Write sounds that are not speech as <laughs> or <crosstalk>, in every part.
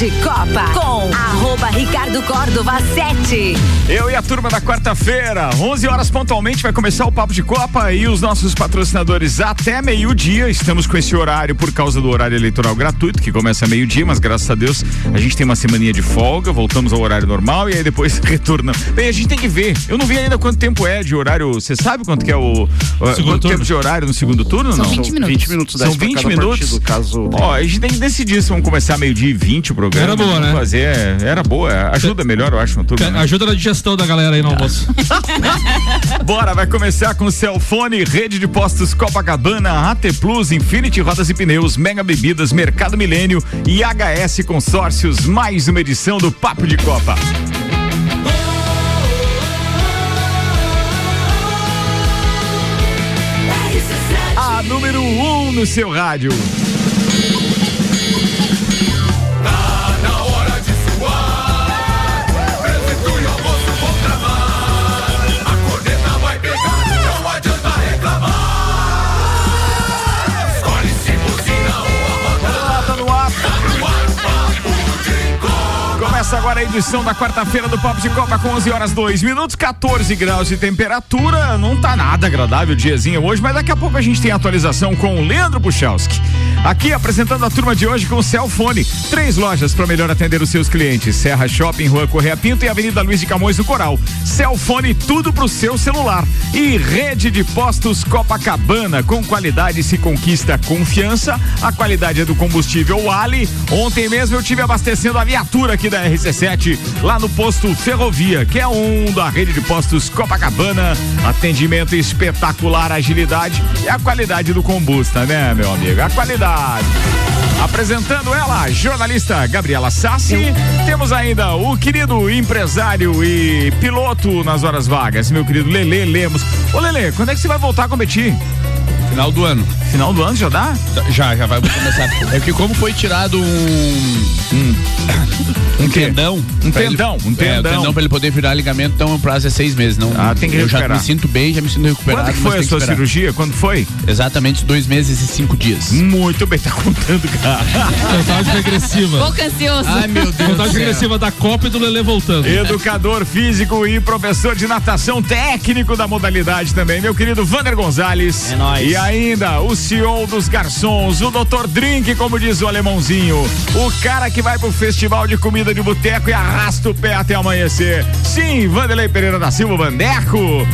de Copa com arroba Ricardo Córdova 7. Eu e a turma da quarta-feira, 11 horas pontualmente vai começar o Papo de Copa e os nossos patrocinadores até meio-dia. Estamos com esse horário por causa do horário eleitoral gratuito, que começa meio-dia, mas graças a Deus a gente tem uma semaninha de folga, voltamos ao horário normal e aí depois <laughs> retorna. Bem, a gente tem que ver. Eu não vi ainda quanto tempo é de horário. Você sabe quanto que é o. quanto tempo de horário no segundo turno? São não? 20 minutos. 20 minutos. São 20 minutos. Partido, caso... Ó, a gente tem que decidir se vamos começar meio-dia e 20 o programa. Era boa, né? Fazer, era boa. Ajuda melhor, eu acho, turma. né? Ajuda na digestão da galera aí no almoço. <laughs> Bora, vai começar com Celfone, Rede de Postos Copacabana, AT Plus, Infinity Rodas e Pneus, Mega Bebidas, Mercado Milênio e HS Consórcios. Mais uma edição do Papo de Copa. A número 1 um no seu rádio. Começa agora a edição da quarta-feira do Papo de Copa com 11 horas 2 minutos, 14 graus de temperatura. Não tá nada agradável o diazinho hoje, mas daqui a pouco a gente tem atualização com o Leandro Puchalski. Aqui apresentando a turma de hoje com o Celfone. Três lojas para melhor atender os seus clientes: Serra Shopping, Rua Correia Pinto e Avenida Luiz de Camões do Coral. Celfone, tudo pro seu celular. E Rede de Postos Copacabana. Com qualidade se conquista confiança. A qualidade é do combustível Ali. Ontem mesmo eu tive abastecendo a viatura aqui da RC7 lá no posto Ferrovia, que é um da rede de postos Copacabana. Atendimento espetacular, agilidade e a qualidade do combustível, né, meu amigo? A qualidade. Apresentando ela, jornalista Gabriela Sassi. Temos ainda o querido empresário e piloto nas horas vagas, meu querido Lele Lemos. Ô Lele, quando é que você vai voltar a competir? Final do ano. Final do ano já dá? Já, já vai começar. <laughs> É que como foi tirado um. Um, quê? tendão. Um tendão, ele, um É, tendão. o tendão pra ele poder virar ligamento, então o prazo é seis meses. Não, Ah, tem que Eu já me sinto bem, já me sinto recuperado. Quando foi a sua esperar. cirurgia? Quando foi? Exatamente dois meses e cinco dias. Muito bem, tá contando, cara. Contagem regressiva. Pouco ansioso. Ai, meu Deus. Contagem regressiva da Copa e do Lelê voltando. Educador físico e professor de natação técnico da modalidade também, meu querido Vander Gonzalez. É nóis. E ainda o CEO dos garçons, o Dr. Drink, como diz o alemãozinho. O cara que vai pro festival de comida de boteco e arrasta o pé até amanhecer. Sim, Vanderlei Pereira da Silva Vandeco.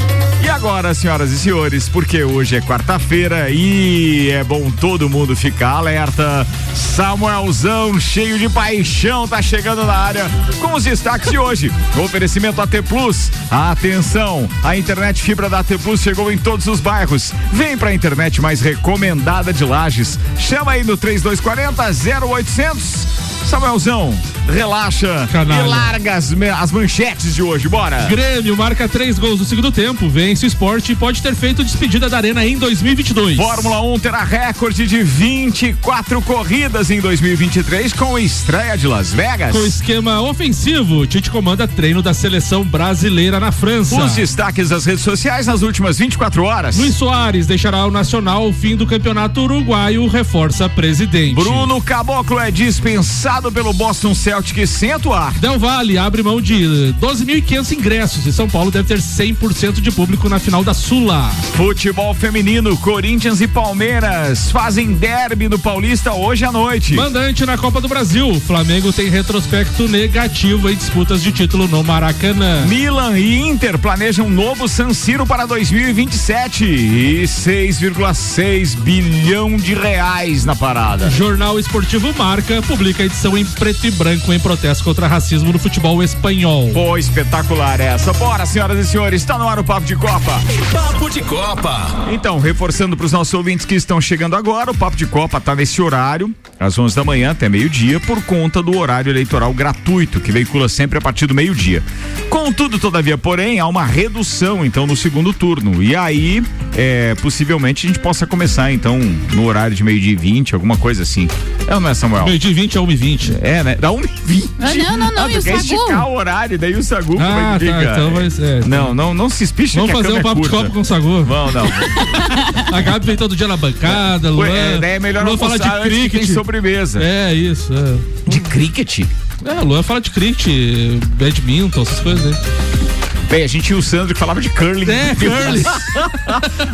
E agora, senhoras e senhores, porque hoje é quarta-feira e é bom todo mundo ficar alerta. Samuelzão, cheio de paixão, tá chegando na área com os destaques de hoje. Oferecimento AT Plus. Atenção, a internet fibra da AT Plus chegou em todos os bairros. Vem pra internet mais recomendada de Lages. Chama aí no 3240 0800. Samuelzão, relaxa Canalha. e larga as, as manchetes de hoje, bora. Grêmio marca três gols no segundo tempo, vence o esporte e pode ter feito despedida da Arena em 2022. Fórmula 1 terá recorde de 24 corridas em 2023 com estreia de Las Vegas. Com esquema ofensivo, Tite comanda treino da seleção brasileira na França. Os destaques das redes sociais nas últimas 24 horas. Luiz Soares deixará o Nacional fim do campeonato uruguaio, reforça presidente. Bruno Caboclo é dispensado pelo Boston Celtics sem atuar. Del Valle abre mão de 12.500 ingressos e São Paulo deve ter 100% de público na final da Sula. Futebol feminino, Corinthians e Palmeiras fazem derby no Paulista hoje à noite. Mandante na Copa do Brasil, Flamengo tem retrospecto negativo em disputas de título no Maracanã. Milan e Inter planejam um novo San Siro para 2027 e 6,6 bilhão de reais na parada. Jornal Esportivo Marca publica a edição em preto e branco em protesto contra racismo no futebol espanhol. Pô, espetacular essa. Bora, senhoras e senhores, está no ar o Papo de Copa. Papo de Copa. Então, reforçando para os nossos ouvintes que estão chegando agora, o Papo de Copa está nesse horário, às 11 da manhã até meio-dia, por conta do horário eleitoral gratuito, que veicula sempre a partir do meio-dia. Contudo, todavia, porém, há uma redução, então, no segundo turno. E aí, é, possivelmente, a gente possa começar, então, no horário de meio-dia e 20, alguma coisa assim. É ou não é, Samuel? Meio dia 20 a 1 e 20. É, né? Da 1 20. Ah, não, não, não, Ah, e o Sagu? esticar o horário, daí o Sagu como Ah, é que tá, então vai ser. Não, não, não se espicha Vamos fazer um é papo de copo com o Sagu. Vamos, não. <laughs> A Gabi vem todo dia na bancada, Luan. Ué, daí é melhor Luan falar de cricket. sobremesa. É, isso. É. De cricket? É, Luan fala de cricket, badminton, essas coisas aí. Bem, a gente tinha o Sandro que falava de curling. É, <laughs> curling.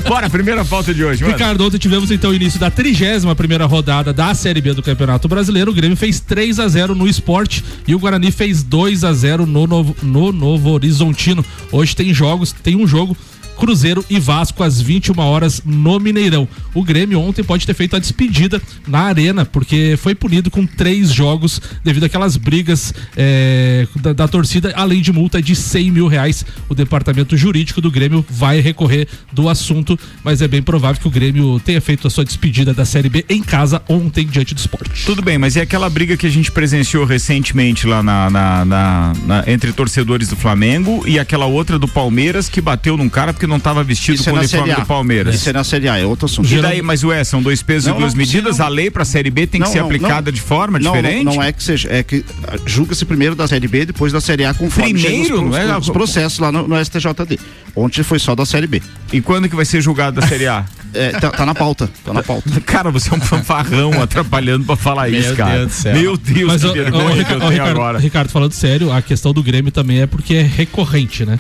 Bora, primeira pauta de hoje, mano. Ricardo, ontem tivemos então o início da 31 primeira rodada da Série B do Campeonato Brasileiro. O Grêmio fez 3 a 0 no esporte e o Guarani fez 2 a 0 no Novo, no Novo Horizontino. Hoje tem jogos, tem um jogo. Cruzeiro e Vasco às 21 horas no Mineirão. O Grêmio ontem pode ter feito a despedida na arena, porque foi punido com três jogos devido àquelas brigas eh, da, da torcida, além de multa de 100 mil reais. O departamento jurídico do Grêmio vai recorrer do assunto, mas é bem provável que o Grêmio tenha feito a sua despedida da Série B em casa ontem diante do esporte. Tudo bem, mas é aquela briga que a gente presenciou recentemente lá na, na- na- na- entre torcedores do Flamengo e aquela outra do Palmeiras que bateu num cara porque não estava vestido Isso com é o uniforme A. do Palmeiras. Isso é na Série A, é outro assunto. E daí, mas ué, são dois pesos Não, e duas não, medidas, não. a lei pra Série B tem que ser aplicada de forma diferente? Não, não é que seja, é que ah, julga-se primeiro da Série B, depois da Série A, conforme Primeiro? os, Não é? os processos lá no, no STJD. Ontem foi só da Série B. E quando que vai ser julgado da Série A? <laughs> É, tá, tá na pauta, tá na pauta. <laughs> Cara, você é um fanfarrão <laughs> atrapalhando pra falar Meu isso, cara. Deus do céu. Meu Deus, Mas, que vergonha que eu Ricardo, tenho Ricardo, agora. Ricardo, falando sério, a questão do Grêmio também é porque é recorrente, né?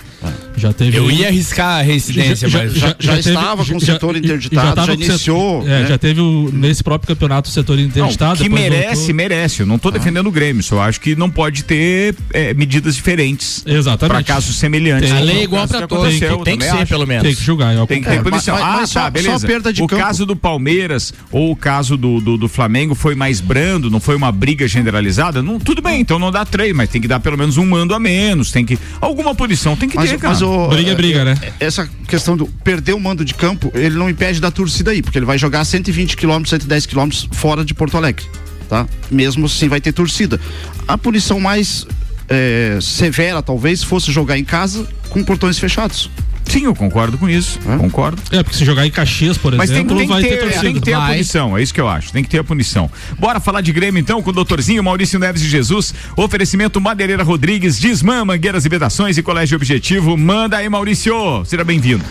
Já teve. Eu ia arriscar a residência, mas. já- já estava com o setor interditado, já setor- iniciou, É, né? já teve o- nesse próprio campeonato o setor Não, interditado. que depois merece, voltou. merece. Eu não tô defendendo o Grêmio, só acho que não pode ter é, medidas diferentes. Exatamente. Pra casos semelhantes. Tem. A lei é igual pra que todos. Tem, tem que ser, acho. pelo menos. Tem que julgar, eu Tem que ter punição. mas- ah, mas tá, só- beleza. Perda de o campo. caso do Palmeiras ou o caso do, do, do Flamengo foi mais brando, não foi uma briga generalizada? Não, tudo bem, então não dá três, mas tem que dar pelo menos um mando a menos, tem que. Alguma punição tem que Mas, ter, cara. mas o, Briga é briga, né? Essa questão do perder o mando de campo, ele não impede da torcida aí, porque ele vai jogar 120 quilômetros, 110 quilômetros fora de Porto Alegre, tá? Mesmo assim vai ter torcida. A punição mais é, severa, talvez, fosse jogar em casa com portões fechados. Sim, eu concordo com isso. Concordo. É, porque se jogar em Caxias, por Mas tem, exemplo, tem vai que ter, ter, torcida. tem que ter a Vai. punição, é isso que eu acho. Tem que ter a punição. Bora falar de Grêmio então com o doutorzinho Maurício Neves de Jesus. Oferecimento Madeireira Rodrigues, Desmã, Mangueiras e Vedações e Colégio Objetivo. Manda aí, Maurício. Seja bem-vindo.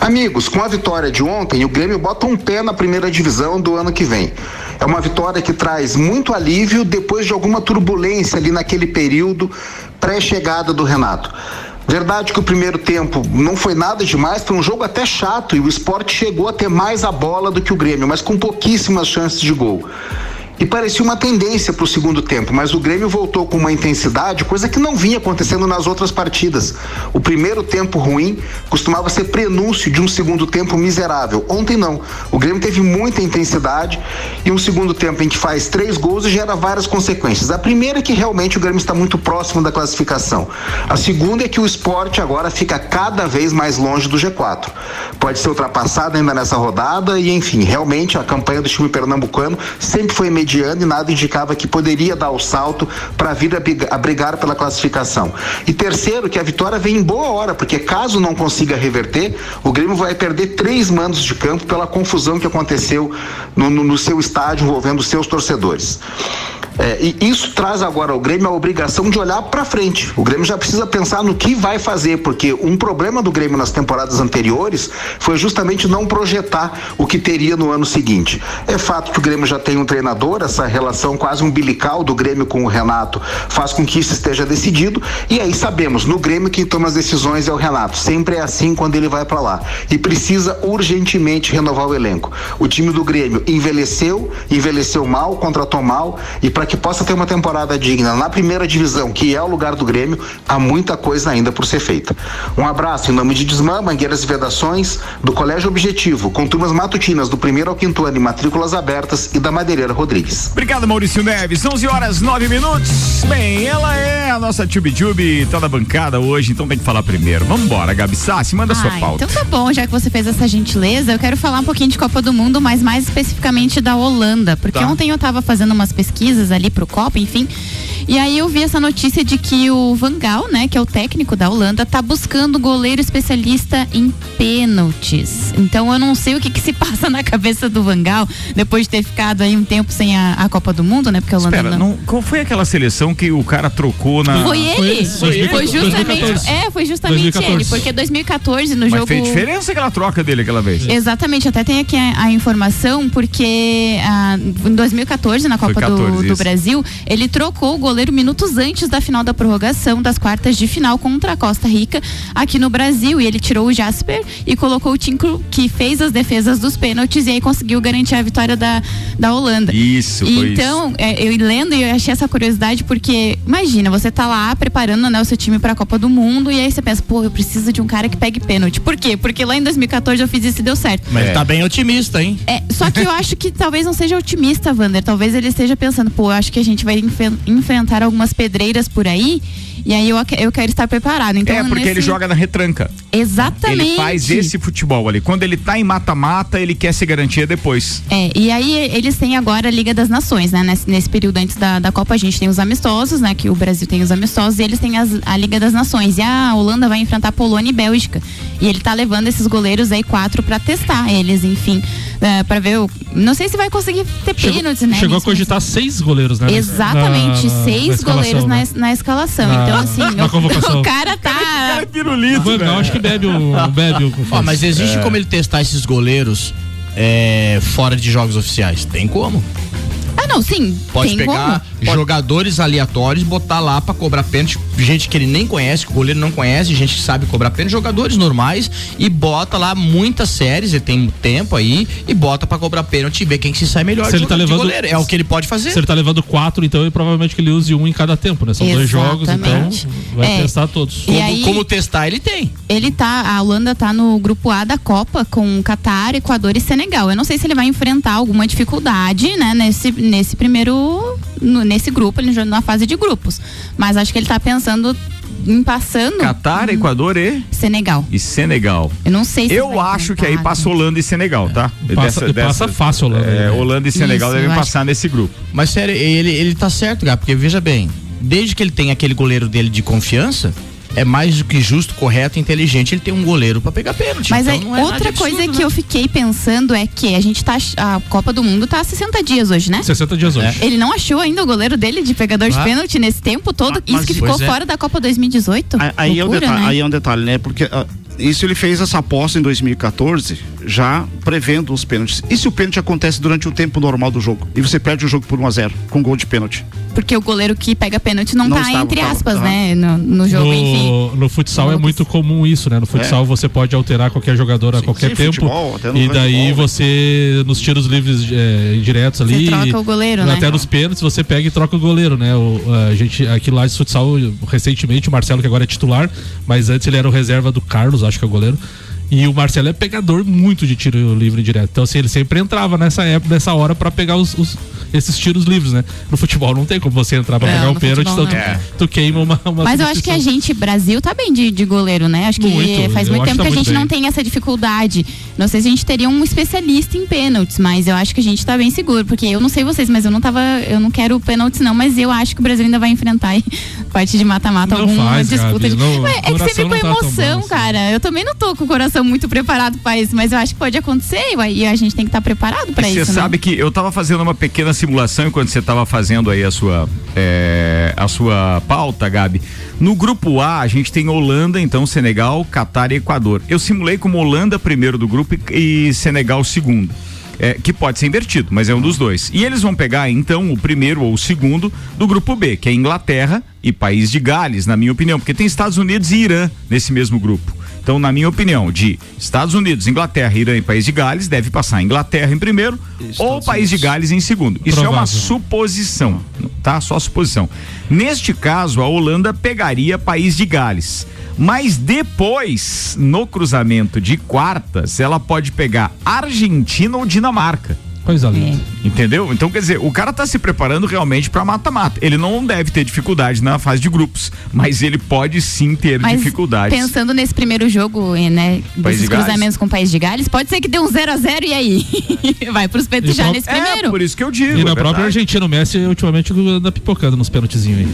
Amigos, com a vitória de ontem, o Grêmio bota um pé na primeira divisão do ano que vem. É uma vitória que traz muito alívio depois de alguma turbulência ali naquele período pré-chegada do Renato. Verdade que o primeiro tempo não foi nada demais, foi um jogo até chato e o esporte chegou a ter mais a bola do que o Grêmio, mas com pouquíssimas chances de gol. E parecia uma tendência para o segundo tempo, mas o Grêmio voltou com uma intensidade, coisa que não vinha acontecendo nas outras partidas. O primeiro tempo ruim costumava ser prenúncio de um segundo tempo miserável. Ontem não. O Grêmio teve muita intensidade e um segundo tempo em que faz três gols e gera várias consequências. A primeira é que realmente o Grêmio está muito próximo da classificação. A segunda é que o esporte agora fica cada vez mais longe do G4. Pode ser ultrapassado ainda nessa rodada e, enfim, realmente a campanha do time pernambucano sempre foi mediana e nada indicava que poderia dar o salto para vir a brigar pela classificação. E terceiro, que a vitória vem em boa hora, porque caso não consiga reverter, o Grêmio vai perder três mandos de campo pela confusão que aconteceu no, no- no seu estádio envolvendo seus torcedores. É, e isso traz agora ao Grêmio a obrigação de olhar para frente. O Grêmio já precisa pensar no que vai fazer, porque um problema do Grêmio nas temporadas anteriores foi justamente não projetar o que teria no ano seguinte. É fato que o Grêmio já tem um treinador, essa relação quase umbilical do Grêmio com o Renato faz com que isso esteja decidido. E aí sabemos, no Grêmio quem toma as decisões é o Renato. Sempre é assim quando ele vai para lá. E precisa urgentemente renovar o elenco. O time do Grêmio envelheceu, envelheceu mal, contratou mal e para que possa ter uma temporada digna na primeira divisão, que é o lugar do Grêmio, há muita coisa ainda por ser feita. Um abraço em nome de Desmã, Mangueiras e Vedações, do Colégio Objetivo, com turmas matutinas do primeiro ao quinto ano e matrículas abertas e da Madeireira Rodrigues. Obrigado, Maurício Neves. 11 horas 9 minutos. Bem, ela é a nossa Tube Tube, tá na bancada hoje, então tem que falar primeiro. Vambora, Gabi Sassi, manda sua Ah, pauta. então tá bom, já que você fez essa gentileza, eu quero falar um pouquinho de Copa do Mundo, mas mais especificamente da Holanda, porque Tá. ontem eu tava fazendo umas pesquisas ali pro Copa, enfim, E aí eu vi essa notícia de que o Van Gaal, né, que é o técnico da Holanda, tá buscando goleiro especialista em pênaltis. Então eu não sei o que, que se <laughs> passa na cabeça do Van Gaal, depois de ter ficado aí um tempo sem a, a Copa do Mundo, né? Porque a Holanda Espera, não... não, qual foi aquela seleção que o cara trocou na. Foi ele. Foi- Foi, justamente. 2014. É, foi justamente 2014. ele. Porque 2014 no Mas jogo. fez diferença aquela troca dele aquela vez. Exatamente, até tem aqui a, a informação, porque ah, em 2014, na Copa 14, do, do. Brasil, ele trocou o goleiro minutos antes da final da prorrogação das quartas de final contra a Costa Rica aqui no Brasil. E ele tirou o Jasper e colocou o Tinko, que fez as defesas dos pênaltis e aí conseguiu garantir a vitória da, da Holanda. Isso, foi Então, é, eu lendo e eu achei essa curiosidade porque, imagina, você tá lá preparando né, o seu time pra Copa do Mundo e aí você pensa, pô, eu preciso de um cara que pegue pênalti. Por quê? Porque lá em 2014 eu fiz isso e deu certo. Mas É. ele tá bem otimista, hein? É, só que eu <laughs> acho que talvez não seja otimista, Wander. Talvez ele esteja pensando, pô, eu acho que a gente vai enfe- enfrentar algumas pedreiras por aí. E aí eu, eu quero estar preparado. Então, é, porque nesse- ele joga na retranca. Exatamente. Ele faz esse futebol ali. Quando ele tá em mata-mata, ele quer se garantir depois. É, e aí eles têm agora a Liga das Nações, né? Nesse, nesse período antes da, da Copa, a gente tem os amistosos, né? Que o Brasil tem os amistosos, e eles têm as- a Liga das Nações. E a Holanda vai enfrentar Polônia e Bélgica. E ele tá levando esses goleiros aí quatro pra testar eles, enfim. É, pra ver o. Não sei se vai conseguir ter pênaltis, né? chegou a cogitar seis goleiros, né? na- Exatamente, na- na seis escalação, goleiros na, né? es- na escalação. Na- então, assim, na o- convocação. o, cara tá. O pirulito, Van Gaal acho que bebe o. Bebe o Ó, mas existe É. como ele testar esses goleiros é, fora de jogos oficiais? Tem como. Não, sim. Pode tem pegar como. jogadores aleatórios, botar lá pra cobrar pênalti, gente que ele nem conhece, que o goleiro não conhece, gente que sabe cobrar pênalti, jogadores normais e bota lá muitas séries, ele tem tempo aí e bota pra cobrar pênalti e ver quem que se sai melhor Se de ele tá levando- goleiro. É o que ele pode fazer. Se ele tá levando quatro, então ele provavelmente que ele use um em cada tempo, né? São dois jogos, então Exatamente. vai É. testar todos. E aí- Como testar ele tem. Ele tá, a Holanda tá no grupo A da Copa com Catar, Equador e Senegal. Eu não sei se ele vai enfrentar alguma dificuldade, né, nesse, nesse primeiro, no- nesse grupo, ele na fase de grupos. Mas acho que ele tá pensando em passando Catar, Equador e, Senegal. e Senegal. Eu não sei se Eu acho que aí enfrentar, passa Holanda e Senegal, tá? Passa- e passa fácil a Holanda, É, né? Holanda e Senegal Isso, devem passar nesse grupo. Mas sério, ele, ele tá certo, cara, porque veja bem, desde que ele tem aquele goleiro dele de confiança, é mais do que justo, correto, inteligente ele tem um goleiro pra pegar pênalti. Mas Então é outra de coisa absurdo, que né? eu fiquei pensando é que a gente tá. A Copa do Mundo tá há 60 dias hoje, né? 60 dias hoje. Ele não achou ainda o goleiro dele de pegador de Ah. pênalti nesse tempo todo? Mas- Isso que ficou é. fora da Copa 2018? Aí, aí é um Loucura, detalhe, né? aí é um detalhe, né? Porque ah, isso ele fez essa aposta em 2014, já prevendo os pênaltis. E se o pênalti acontece durante o tempo normal do jogo? E você perde o jogo por 1 a 0 com gol de pênalti? Porque o goleiro que pega pênalti não, Não tá, estava, entre aspas, tava. né? No, no jogo, enfim. No, no futsal é muito comum isso, né? No futsal você pode alterar qualquer jogador a Sim, qualquer sim, tempo. futebol, até no e daí handball, né? você, nos tiros livres é, indiretos ali. Você troca o goleiro, né? Até nos pênaltis você pega e troca o goleiro, né? O, a gente, aqui lá de futsal, recentemente, o Marcelo, que agora é titular, mas antes ele era o reserva do Carlos, acho que é o goleiro. E o Marcelo é pegador muito de tiro livre direto. Então, assim, ele sempre entrava nessa época, nessa hora, pra pegar os, os- esses tiros livres, né? No futebol não tem como você entrar pra Não, pegar o no pênalti, então tu. É. tu queima uma, uma Mas eu acho que a gente, Brasil, tá bem de, de goleiro, né? Acho que Muito, faz muito tempo que que tá a gente muito não bem. tem essa dificuldade. Não sei se a gente teria um especialista em pênaltis, mas eu acho que a gente tá bem seguro. Porque eu não sei vocês, mas eu não tava. Eu não quero pênaltis, não, mas eu acho que o Brasil ainda vai enfrentar aí, <laughs> parte de mata-mata, alguma faz, disputa. Gabi, de... não, é que sempre com tá emoção, bom assim. cara. Eu também não tô com o coração muito preparado pra isso, mas eu acho que pode acontecer e a gente tem que estar preparado pra Você isso. sabe né? que eu tava fazendo uma pequena simulação enquanto você tava fazendo aí a sua é, a sua pauta, Gabi. No grupo A, a gente tem Holanda, então Senegal, Catar e Equador. Eu simulei como Holanda primeiro do grupo e, e Senegal segundo. É, que pode ser invertido, mas é um dos dois. E eles vão pegar, então, o primeiro ou o segundo do grupo B, que é Inglaterra e País de Gales, na minha opinião, porque tem Estados Unidos e Irã nesse mesmo grupo. Então, na minha opinião, de Estados Unidos, Inglaterra, Irã e País de Gales, deve passar Inglaterra em primeiro ou País de Gales em segundo. Isso é uma Provável. suposição, tá? Só suposição. Neste caso, a Holanda pegaria País de Gales. Mas depois, no cruzamento de quartas, ela pode pegar Argentina ou Dinamarca. Coisa linda. Entendeu? Então, quer dizer, o cara tá se preparando realmente pra mata-mata. Ele não deve ter dificuldade na fase de grupos, mas ele pode sim ter Mas dificuldades. pensando nesse primeiro jogo, né, País desses de cruzamentos com o País de Gales, pode ser que dê um 0 a 0 e aí? <laughs> Vai pros E já pro- nesse É, primeiro. por isso que eu digo. E na é própria. Argentina, o Messi ultimamente anda pipocando nos pênaltizinhos aí.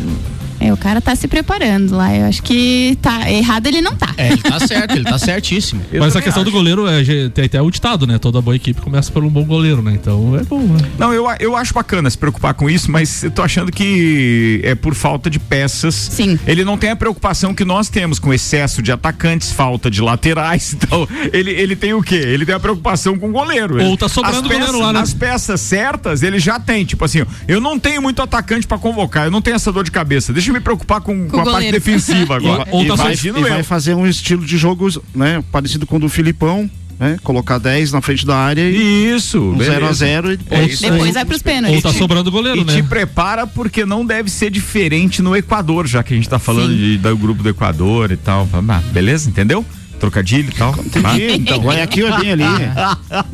É, o cara tá se preparando lá. Eu acho que tá errado ele não tá. É, ele tá certo, ele tá certíssimo. Eu Mas a questão acho. do goleiro é, tem até o ditado, né? Toda boa equipe começa por um bom goleiro, né? Então é bom, né? Não, eu, eu acho bacana se preocupar com isso, mas eu tô achando que é por falta de peças. Sim. Ele não tem a preocupação que nós temos com excesso de atacantes, falta de laterais. <laughs> Então, ele, ele tem o quê? Ele tem a preocupação com o goleiro. Ou tá sobrando as goleiro peças- lá, né? As peças certas ele já tem. Tipo assim, eu não tenho muito atacante pra convocar, eu não tenho essa dor de cabeça. Deixa eu me preocupar com, com o a parte goleiro. defensiva <laughs> agora. Ou e tá vai, e vai fazer um estilo de jogo né, parecido com o do Filipão, né? Colocar 10 na frente da área e Isso, um beleza. 0 a 0 e É isso Depois vai pros Ou pênaltis. tá sobrando goleiro, E né? te prepara porque não deve ser diferente no Equador, já que a gente tá falando de, do grupo do Equador e tal. Beleza? Entendeu? Trocadilho e tal. Ah. Entendi, então. Guayaquil é bem ali.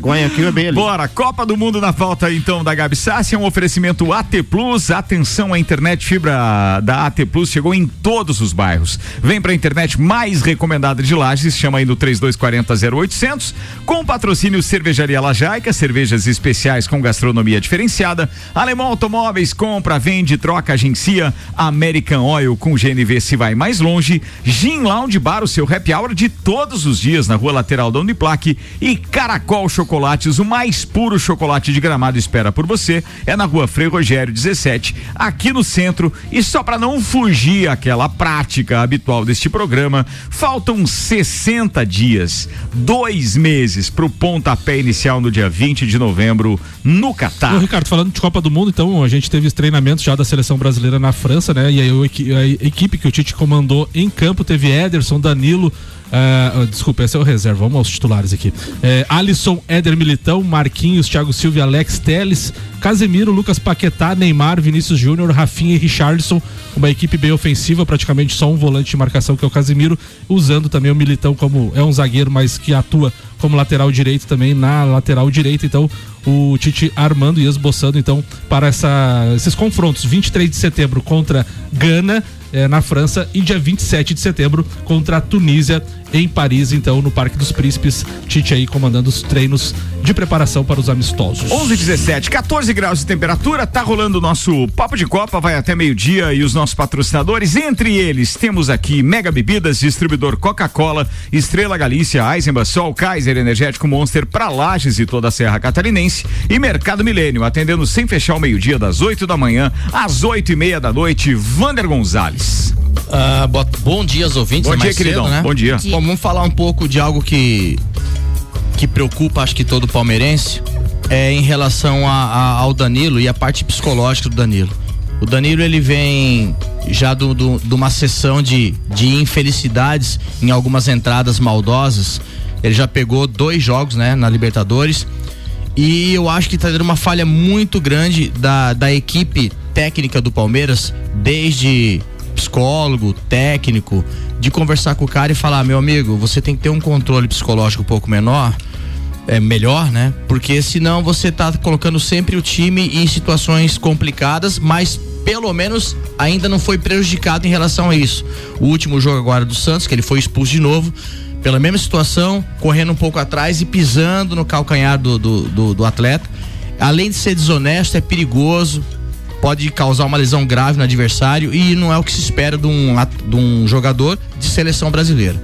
Guayaquil é bem ali. Bora, Copa do Mundo na pauta então da Gabi Sassi, é um oferecimento AT Plus, atenção, a internet fibra da AT Plus chegou em todos os bairros. Vem pra internet mais recomendada de Lages, chama aí no 3240 0800, com patrocínio Cervejaria Lajaica, cervejas especiais com gastronomia diferenciada, Alemão Automóveis, compra, vende, troca, agencia, American Oil com GNV se vai mais longe, Gin Lounge Bar, o seu happy hour de todos os dias na rua lateral da Uniplaque e Caracol Chocolates, o mais puro chocolate de gramado espera por você. É na rua Frei Rogério 17, aqui no centro. E só para não fugir aquela prática habitual deste programa, faltam 60 dias, dois meses para o pontapé inicial no dia 20 de novembro no Catar. Ricardo, falando de Copa do Mundo, então, a gente teve os treinamentos já da seleção brasileira na França, né? E aí a equipe que o Tite comandou em campo teve Ederson, Danilo. Ah, desculpa, esse é o reserva, vamos aos titulares aqui. É, Alisson, Éder Militão, Marquinhos, Thiago Silva, Alex Teles, Casemiro, Lucas Paquetá, Neymar, Vinícius Júnior, Rafinha e Richardson. Uma equipe bem ofensiva, praticamente só um volante de marcação que é o Casemiro, usando também o Militão como é um zagueiro, mas que atua como lateral direito também na lateral direita. Então, o Tite armando e esboçando então para essa, esses confrontos. 23 de setembro contra Gana. eh, na França e dia 27 de setembro contra a Tunísia em Paris, então no Parque dos Príncipes, Tite aí comandando os treinos de preparação para os amistosos. 11 17, 14 graus de temperatura, tá rolando o nosso Papo de Copa, vai até meio-dia e os nossos patrocinadores, entre eles temos aqui Mega Bebidas, distribuidor Coca-Cola, Estrela Galícia, Eisenbach, Sol, Kaiser, Energético Monster para Lages e toda a Serra Catarinense e Mercado Milênio, atendendo sem fechar o meio-dia das 8 da manhã às 8 e meia da noite, Vander Gonzalez. Bo- bom dia aos ouvintes. Bom é dia, mais cedo, queridão. né? Bom dia. Bom, vamos falar um pouco de algo que que preocupa, acho que todo palmeirense, é em relação a- a- ao Danilo e a parte psicológica do Danilo. O Danilo ele vem já do- do- de uma sessão de, de infelicidades em algumas entradas maldosas. Ele já pegou dois jogos, né, na Libertadores. E eu acho que tá tendo uma falha muito grande da, da equipe técnica do Palmeiras, desde psicólogo, técnico, de conversar com o cara e falar, meu amigo, você tem que ter um controle psicológico um pouco menor, é melhor, né? Porque senão você tá colocando sempre o time em situações complicadas, mas pelo menos ainda não foi prejudicado em relação a isso. O último jogo agora do Santos, que ele foi expulso de novo, pela mesma situação, correndo um pouco atrás e pisando no calcanhar do, do, do, do atleta. Além de ser desonesto, é perigoso, pode causar uma lesão grave no adversário e não é o que se espera de um, de um jogador de seleção brasileira.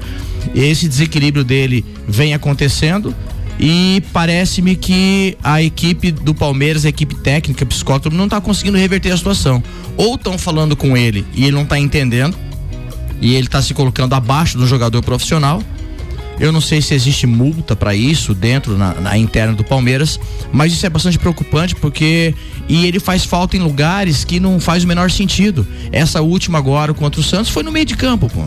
Esse desequilíbrio dele vem acontecendo e parece-me que a equipe do Palmeiras, a equipe técnica, psicólogo, não está conseguindo reverter a situação. Ou estão falando com ele e ele não está entendendo e ele está se colocando abaixo do jogador profissional. Eu não sei se existe multa para isso dentro na, na interna do Palmeiras, mas isso é bastante preocupante porque e ele faz falta em lugares que não faz o menor sentido. Essa última agora contra o Santos foi no meio de campo, pô.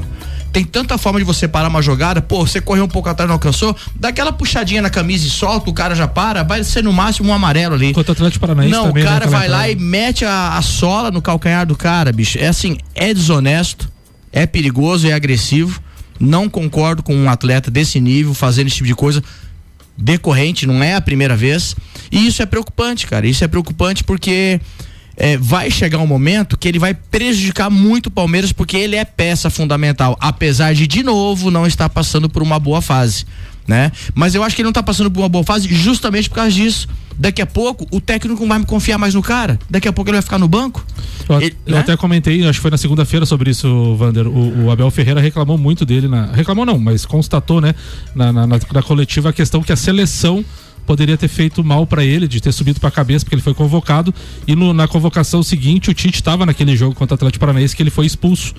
Tem tanta forma de você parar uma jogada, pô, você correu um pouco atrás não alcançou, dá aquela puxadinha na camisa e solta, o cara já para, vai ser no máximo um amarelo ali. Contra o Atlético Paranaense Não, também, o né, cara aquela vai lá e mete a, a sola no calcanhar do cara, bicho. É assim, é desonesto, é perigoso, é agressivo. Não concordo com um atleta desse nível fazendo esse tipo de coisa decorrente, não é a primeira vez. E isso é preocupante, cara. Isso é preocupante porque é, vai chegar um momento que ele vai prejudicar muito o Palmeiras porque ele é peça fundamental, apesar de de novo não estar passando por uma boa fase, né? Mas eu acho que ele não está passando por uma boa fase justamente por causa disso. Daqui a pouco o técnico não vai me confiar mais no cara. Daqui a pouco ele vai ficar no banco. Eu, Ele- eu né? até comentei, acho que foi na segunda-feira sobre isso, Vander. O, o Abel Ferreira reclamou muito dele na. Reclamou não, mas constatou, né, na, na, na- na coletiva a questão que a seleção poderia ter feito mal pra ele, de ter subido pra cabeça, porque ele foi convocado. E no- na convocação seguinte, o Tite estava naquele jogo contra o Atlético Paranaense que ele foi expulso.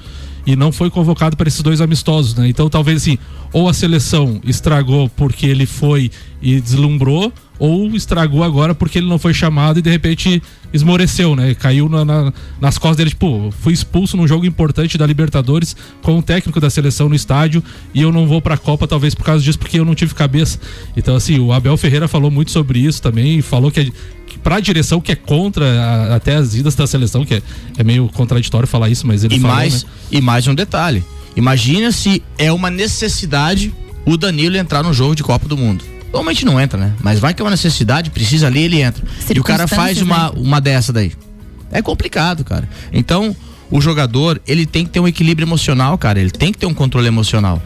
E não foi convocado para esses dois amistosos, né? Então talvez assim, ou a seleção estragou porque ele foi e deslumbrou, ou estragou agora porque ele não foi chamado e de repente esmoreceu, né? Caiu na- na- nas costas dele, tipo, fui expulso num jogo importante da Libertadores com o técnico da seleção no estádio e eu não vou pra Copa talvez por causa disso, porque eu não tive cabeça. Então, assim, o Abel Ferreira falou muito sobre isso também, falou que, que pra direção que é contra a- até as idas da seleção, que é, é meio contraditório falar isso, mas ele E falou, mais, né? e mais um detalhe. Imagina se é uma necessidade o Danilo entrar no jogo de Copa do Mundo. Normalmente não entra, né? Mas vai que é uma necessidade, precisa ali, ele entra. E o cara faz uma, uma dessa daí. É complicado, cara. Então, o jogador, ele tem que ter um equilíbrio emocional, cara. Ele tem que ter um controle emocional.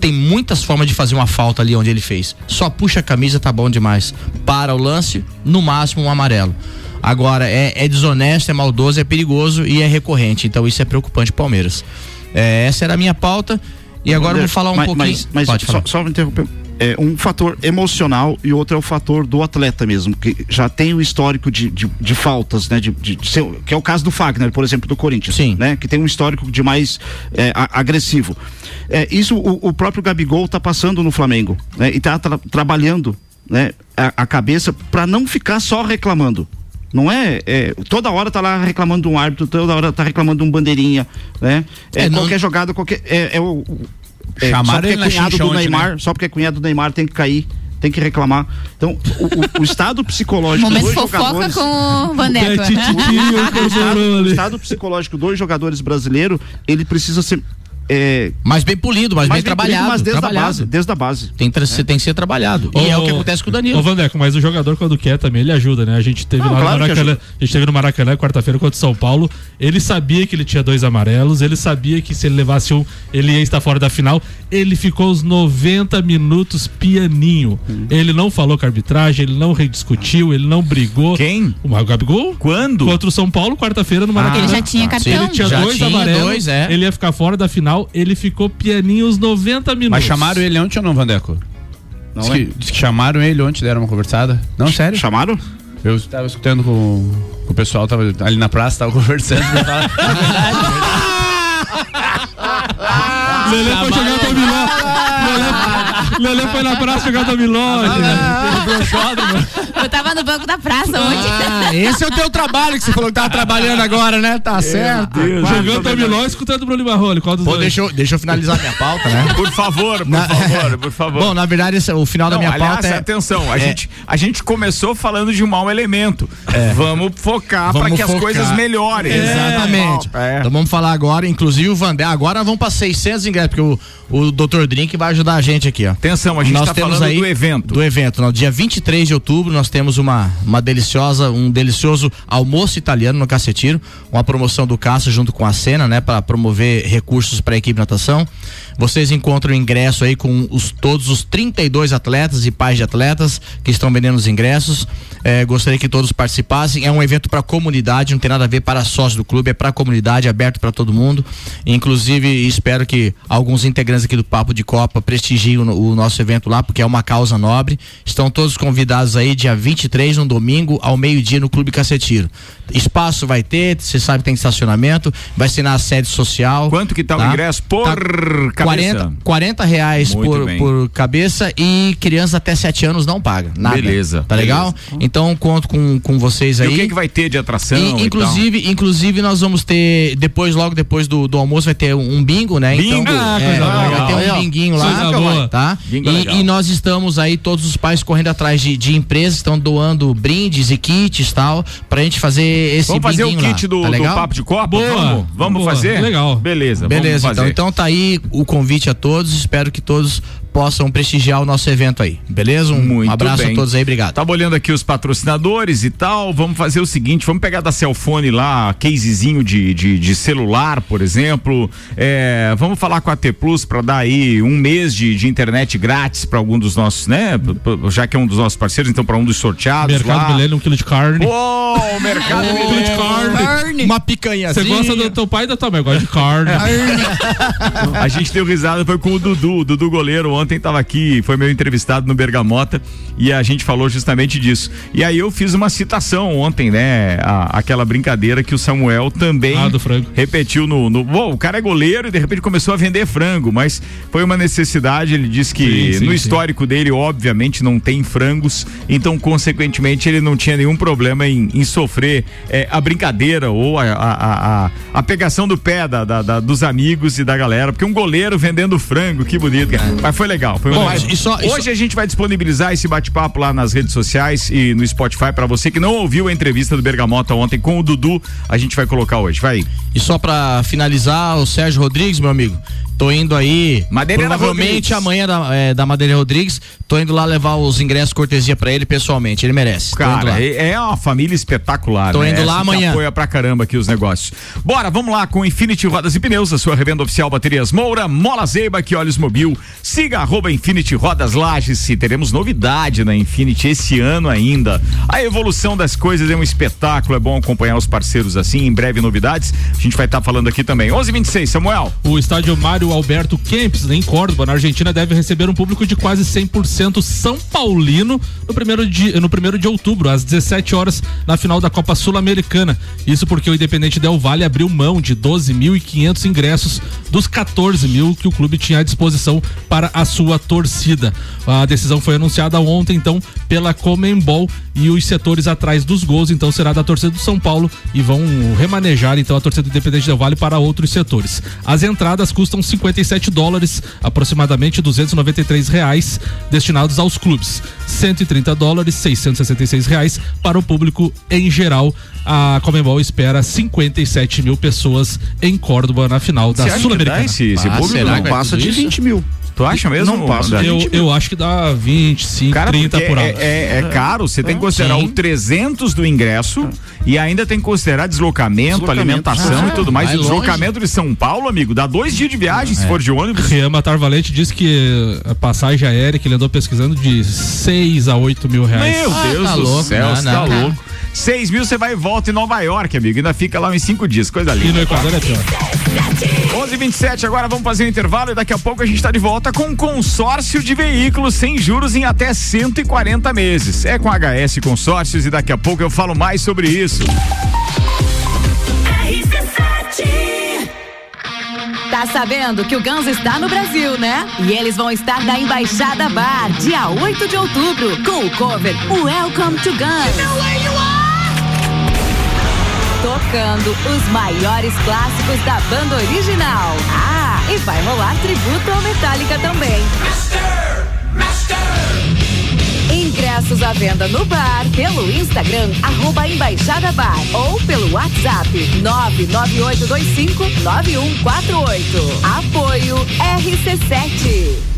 Tem muitas formas de fazer uma falta ali onde ele fez. Só puxa a camisa, tá bom demais. Para o lance, no máximo um amarelo. Agora, é, é desonesto, é maldoso, é perigoso e é recorrente. Então, isso é preocupante Palmeiras. É, essa era a minha pauta. E agora eu vou falar um mas, pouquinho. Mas, mas Pode só, falar. só me interromper. É um fator emocional e outro é o fator do atleta mesmo, que já tem o histórico de, de, de faltas, né? De, de- de ser- que é o caso do Fagner, por exemplo, do Corinthians. Sim. Né? Que tem um histórico de mais é, a- agressivo. É, isso o, o próprio Gabigol tá passando no Flamengo, né? E tá tra- trabalhando né? a, a cabeça para não ficar só reclamando. Não é, é, Toda hora tá lá reclamando de um árbitro, toda hora tá reclamando de um bandeirinha, né? É, É, não- qualquer jogada, qualquer. É, é o. o- é, Chamaram só porque ele é na cunhado do né? Neymar, só porque é cunhado do Neymar tem que cair, tem que reclamar. Então, o, o- o estado psicológico Momento dos fofoca jogadores. com o <laughs> Vandeco. É, tititi, o, estado, o estado psicológico dos jogadores brasileiros, ele precisa ser é, Mais bem polido, mais, mais bem bem polido, trabalhado. mas desde a trabalhado. base, desde a base. Tem, tra- tem que ser trabalhado. E é o que acontece com o Danilo. Ô, Vandeco, mas o jogador, quando quer também, ele ajuda, né? A gente teve Não, lá claro no Maracanã. A gente teve no Maracanã quarta-feira contra o São Paulo. Ele sabia que ele tinha dois amarelos, ele sabia que se ele levasse um, ele ia estar fora da final. Ele ficou os 90 minutos pianinho. Hum. Ele não falou com a arbitragem, ele não rediscutiu, ele não brigou. Quem? O Marco Gabigol? Quando? Contra o São Paulo, quarta-feira no Maracanã. Ele já tinha cartão. Ele tinha Já dois tinha amarelos, dois, é. ele ia ficar fora da final, ele ficou pianinho os 90 minutos. Mas chamaram ele ontem ou não, Vandeco? Não diz, é? que, diz que chamaram ele ontem, deram uma conversada. Não, sério? Chamaram? Eu estava escutando com, com o pessoal, tava ali na praça, tava <laughs> conversando. <laughs> tava- Lelê foi jogar dominó. Lelê, Lelê foi na praça jogar dominó. Eu tava no banco da praça ontem. Ah, esse é o teu trabalho que você falou que tava trabalhando agora, né? Tá certo. Jogando dominó e escutando o Bruno Marrone. Qual dos Pô, dois? deixa eu, deixa eu finalizar minha pauta, né? Por favor, por Na- favor, por favor. Bom, na verdade, esse- o final da Não, minha aliás, pauta é. atenção, a, é- gente, a gente começou falando de um mau elemento. Vamos focar para que as focar. coisas melhorem. Exatamente. É. Então vamos falar agora, inclusive o Vandé. Agora vamos para 600 ingressos, porque o, o Dr. Drink vai ajudar a gente aqui, ó. Atenção, a gente nós tá temos falando aí do evento. Do evento. No dia 23 de outubro, nós temos uma, uma deliciosa, um delicioso almoço italiano no Cacetiro, uma promoção do Caça junto com a Cena, né, para promover recursos para a equipe de natação. Vocês encontram o ingresso aí com os, todos os 32 atletas e pais de atletas que estão vendendo os ingressos. É, gostaria que todos participassem. É um evento para a comunidade, não tem nada a ver para sócios do clube, é para a comunidade, aberto para todo mundo. Inclusive, espero que alguns integrantes aqui do Papo de Copa prestigiem o, o nosso evento lá, porque é uma causa nobre. Estão todos convidados aí, dia 23, no domingo, ao meio-dia, no Clube Cacetiro. Espaço vai ter, você sabe que tem estacionamento, vai ser na sede social. Quanto que tá o ingresso por cabeça? 40, 40 reais por, por cabeça e crianças até 7 anos não paga. Nada. Beleza, Tá legal? Então conto com, com vocês E aí. o que, que vai ter de atração? E, e inclusive, inclusive nós vamos ter depois logo depois do, do almoço vai ter um bingo, né? Bingo? Então, Ah, é, vai ter um binguinho lá, Coisa boa. tá? Bingo é E, e nós estamos aí todos os pais correndo atrás de, de empresas estão doando brindes e kits tal pra gente fazer esse Vamos fazer o kit lá, do, tá do? Papo de Copa? Boa, Vamos, vamos boa, fazer? legal. Beleza, Beleza, vamos então, fazer. então tá aí o convite a todos. Espero que todos possam prestigiar o nosso evento aí, beleza? Um Muito abraço bem. a todos aí, obrigado. Tava olhando aqui os patrocinadores e tal. Vamos fazer o seguinte: vamos pegar da Cellfone lá, casezinho de, de, de celular, por exemplo. É, vamos falar com a T Plus para dar aí um mês de, de internet grátis para algum dos nossos, né? Já que é um dos nossos parceiros, então para um dos sorteados. Mercado lá. Milênio, um quilo de carne. Ô, o mercado Um quilo de carne. Uma picanhazinha. Você gosta do teu pai e da tua mãe? Eu gosto de carne. <laughs> A gente deu risada, foi com o Dudu. O Dudu goleiro ontem tava aqui, foi meu entrevistado no Bergamota e a gente falou justamente disso. E aí eu fiz uma citação ontem, né? a- aquela brincadeira que o Samuel também Ah, repetiu no. no Bom, o cara é goleiro e de repente começou a vender frango, mas foi uma necessidade. Ele disse que Sim, sim, no sim. histórico dele, obviamente, não tem frangos, então, consequentemente, ele não tinha nenhum problema em, em sofrer eh, a brincadeira ou a, a, a, a- a pegação do pé da, da- da- dos amigos e da galera, porque um goleiro vendendo frango, que bonito, cara. Mas foi legal. Foi Bom, mais- e só- e Hoje a gente vai disponibilizar esse bate-papo lá nas redes sociais e no Spotify para você que não ouviu a entrevista do Bergamota ontem com o Dudu, a gente vai colocar hoje. Vai. E só pra finalizar, o Sérgio Rodrigues, meu amigo, tô indo aí. Madeireira provavelmente Rodrigues. amanhã da, é, da Madeira Rodrigues, tô indo lá levar os ingressos cortesia pra ele pessoalmente, ele merece. Cara, lá. é é uma família espetacular. Tô né? indo lá Essa que amanhã. apoia pra caramba aqui os negócios. Bora, vamos lá com Infinity Rodas e Pneus, a sua revenda oficial Baterias Moura, Mola Zeiba, que olhos mobil. Siga arroba Infinity Rodas Lages e teremos novidade na Infinity esse ano ainda. A evolução das coisas é um espetáculo, é bom acompanhar os parceiros assim. Em breve novidades, a gente vai estar falando aqui também. 11:26, Samuel. O estádio Mário Alberto Kempis, em Córdoba, na Argentina, deve receber um público de quase 100% São Paulino no primeiro, de, no primeiro de outubro, às 17 horas, na final da Copa Sul-Americana. Isso porque o Independente Del Valle abriu mão de 12.500 ingressos dos 14 mil que o clube tinha à disposição para a sua torcida. A decisão foi anunciada ontem, então, pela Comembol e os setores atrás dos gols, então, será da torcida do São Paulo e vão remanejar, então, a torcida do Independente Del Valle para outros setores. As entradas custam 57 dólares, aproximadamente 293 reais, destinados aos clubes. 130 dólares, 666 reais para o público em geral. A Comembol espera 57 mil pessoas em Córdoba na final da acha que dá Sul-Americana. esse, esse Ah, público? será Não Passa de isso? 20 mil. Tu acha mesmo? Não passa Eu, 20 mil. eu acho que dá 25, Cara, 30 porque por é, aula. é, é caro, você tem que considerar Sim. o 300 do ingresso e ainda tem que considerar deslocamento, Deslocamento. alimentação Ah, e tudo mais. O deslocamento de São Paulo, amigo, dá dois dias de viagem se for de ônibus. Rian Matar Valente disse que a passagem aérea que ele andou pesquisando de 6 a 8 mil reais. Meu Ah, Deus tá do louco, céu, não, você tá não. louco. 6 mil você vai e volta em Nova York, amigo. Ainda fica lá uns 5 dias, coisa E no linda. Equador é pior. 11 27 agora vamos fazer um intervalo e daqui a pouco a gente tá de volta com um consórcio de veículos sem juros em até 140 meses. É com HS Consórcios e daqui a pouco eu falo mais sobre isso. Tá sabendo que o Guns está no Brasil, né? E eles vão estar na Embaixada Bar, dia 8 de outubro, com o cover Welcome to Guns. Tocando os maiores clássicos da banda original. Ah, e vai rolar tributo ao Metallica também. Ingressos à venda no bar, pelo Instagram, arroba Embaixada Bar ou pelo WhatsApp 998259148. Apoio RC7.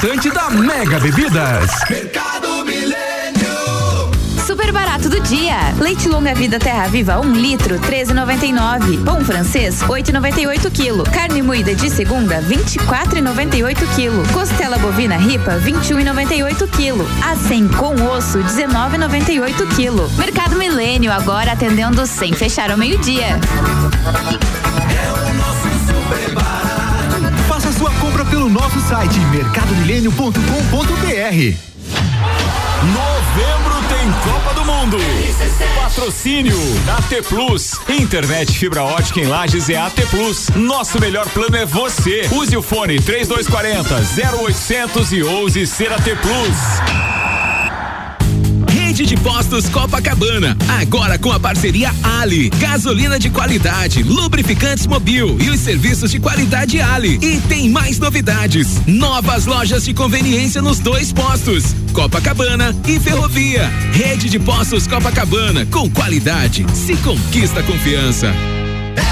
da Mega Bebidas. Super super barato do dia. Leite longa vida Terra Viva 1 litro 13,99. Pão francês 8,98 quilo. Carne moída de segunda 24,98 quilo. Costela bovina ripa 21,98 quilo. A100 com osso 19,98 quilo. Mercado Milênio agora atendendo sem fechar ao meio-dia. Faça pelo nosso site mercadomilênio.com.br. Novembro tem Copa do Mundo. Patrocínio AT Plus. Internet fibra ótica em Lages é AT Plus. Nosso melhor plano é você. Use o fone 3240 0800 e ouse ser AT Plus. Rede de Postos Copacabana, agora com a parceria Ali, gasolina de qualidade, lubrificantes Mobil e os serviços de qualidade Ali. E tem mais novidades, novas lojas de conveniência nos dois postos, Copacabana e Ferrovia. Rede de Postos Copacabana, com qualidade, se conquista confiança.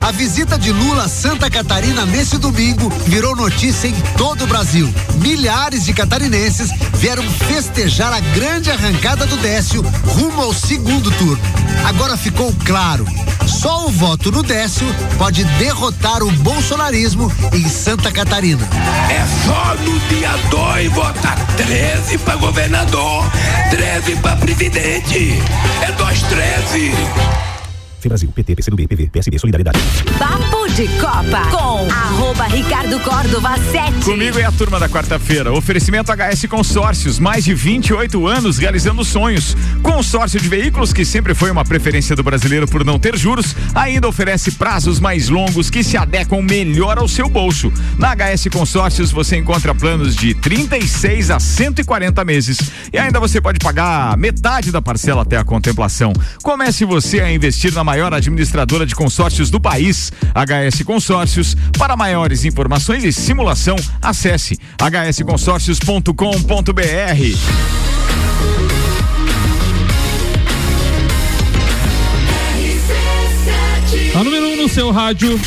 A visita de Lula a Santa Catarina nesse domingo virou notícia em todo o Brasil. Milhares de catarinenses vieram festejar a grande arrancada do Décio rumo ao segundo turno. Agora ficou claro: só o voto no Décio pode derrotar o bolsonarismo em Santa Catarina. É só no dia 2 votar 13 pra governador, 13 pra presidente. É 213. Brasil, PT, PCdoB, PV, PSB, Solidariedade. Papo de Copa com arroba Ricardo Córdova 7. Comigo é a turma da quarta-feira. Oferecimento HS Consórcios, mais de 28 anos realizando sonhos. Consórcio de veículos que sempre foi uma preferência do brasileiro por não ter juros, ainda oferece prazos mais longos que se adequam melhor ao seu bolso. Na HS Consórcios você encontra planos de 36 a 140 meses e ainda você pode pagar metade da parcela até a contemplação. Comece você a investir na maior administradora de consórcios do país, HS Consórcios. Para maiores informações e simulação, acesse hsconsórcios.com.br. A número 1 um no seu rádio.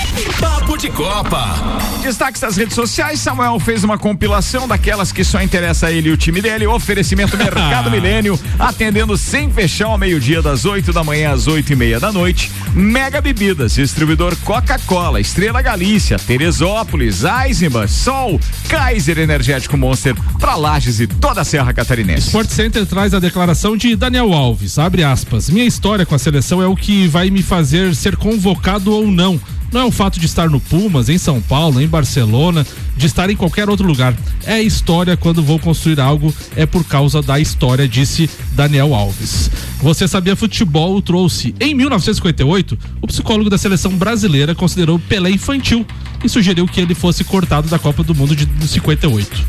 Papo de Copa. Destaques das redes sociais, Samuel fez uma compilação daquelas que só interessa a ele e o time dele. Oferecimento Mercado <laughs> Milênio, atendendo sem fechar ao meio-dia, das 8 da manhã às 8 e meia da noite. Mega Bebidas, distribuidor Coca-Cola, Estrela Galícia, Teresópolis, Eisenbach, Sol, Kaiser Energético Monster, pra Lages e toda a Serra Catarinense. Sport Center traz a declaração de Daniel Alves, abre aspas. Minha história com a seleção é o que vai me fazer ser convocado ou não. Não é o fato de estar no Pumas, em São Paulo, em Barcelona, de estar em qualquer outro lugar. É história quando vou construir algo, é por causa da história, disse Daniel Alves. Você sabia futebol trouxe. Em 1958, o psicólogo da seleção brasileira considerou Pelé infantil e sugeriu que ele fosse cortado da Copa do Mundo de 58.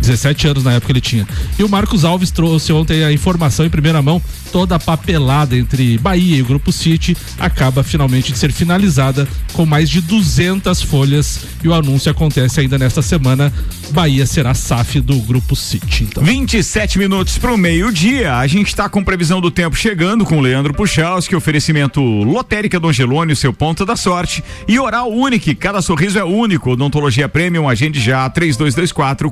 17 anos na época ele tinha. E o Marcos Alves trouxe ontem a informação em primeira mão. Toda a papelada entre Bahia e o Grupo City acaba finalmente de ser finalizada com mais de 200 folhas. E o anúncio acontece ainda nesta semana. Bahia será SAF do Grupo City. Então. 27 minutos para o meio-dia. A gente está com previsão do tempo chegando com Leandro Puchalski, oferecimento Lotérica Dom Gelônio, seu ponto da sorte. E Oral Unique, cada sorriso é único. Odontologia Premium, agende já, 3224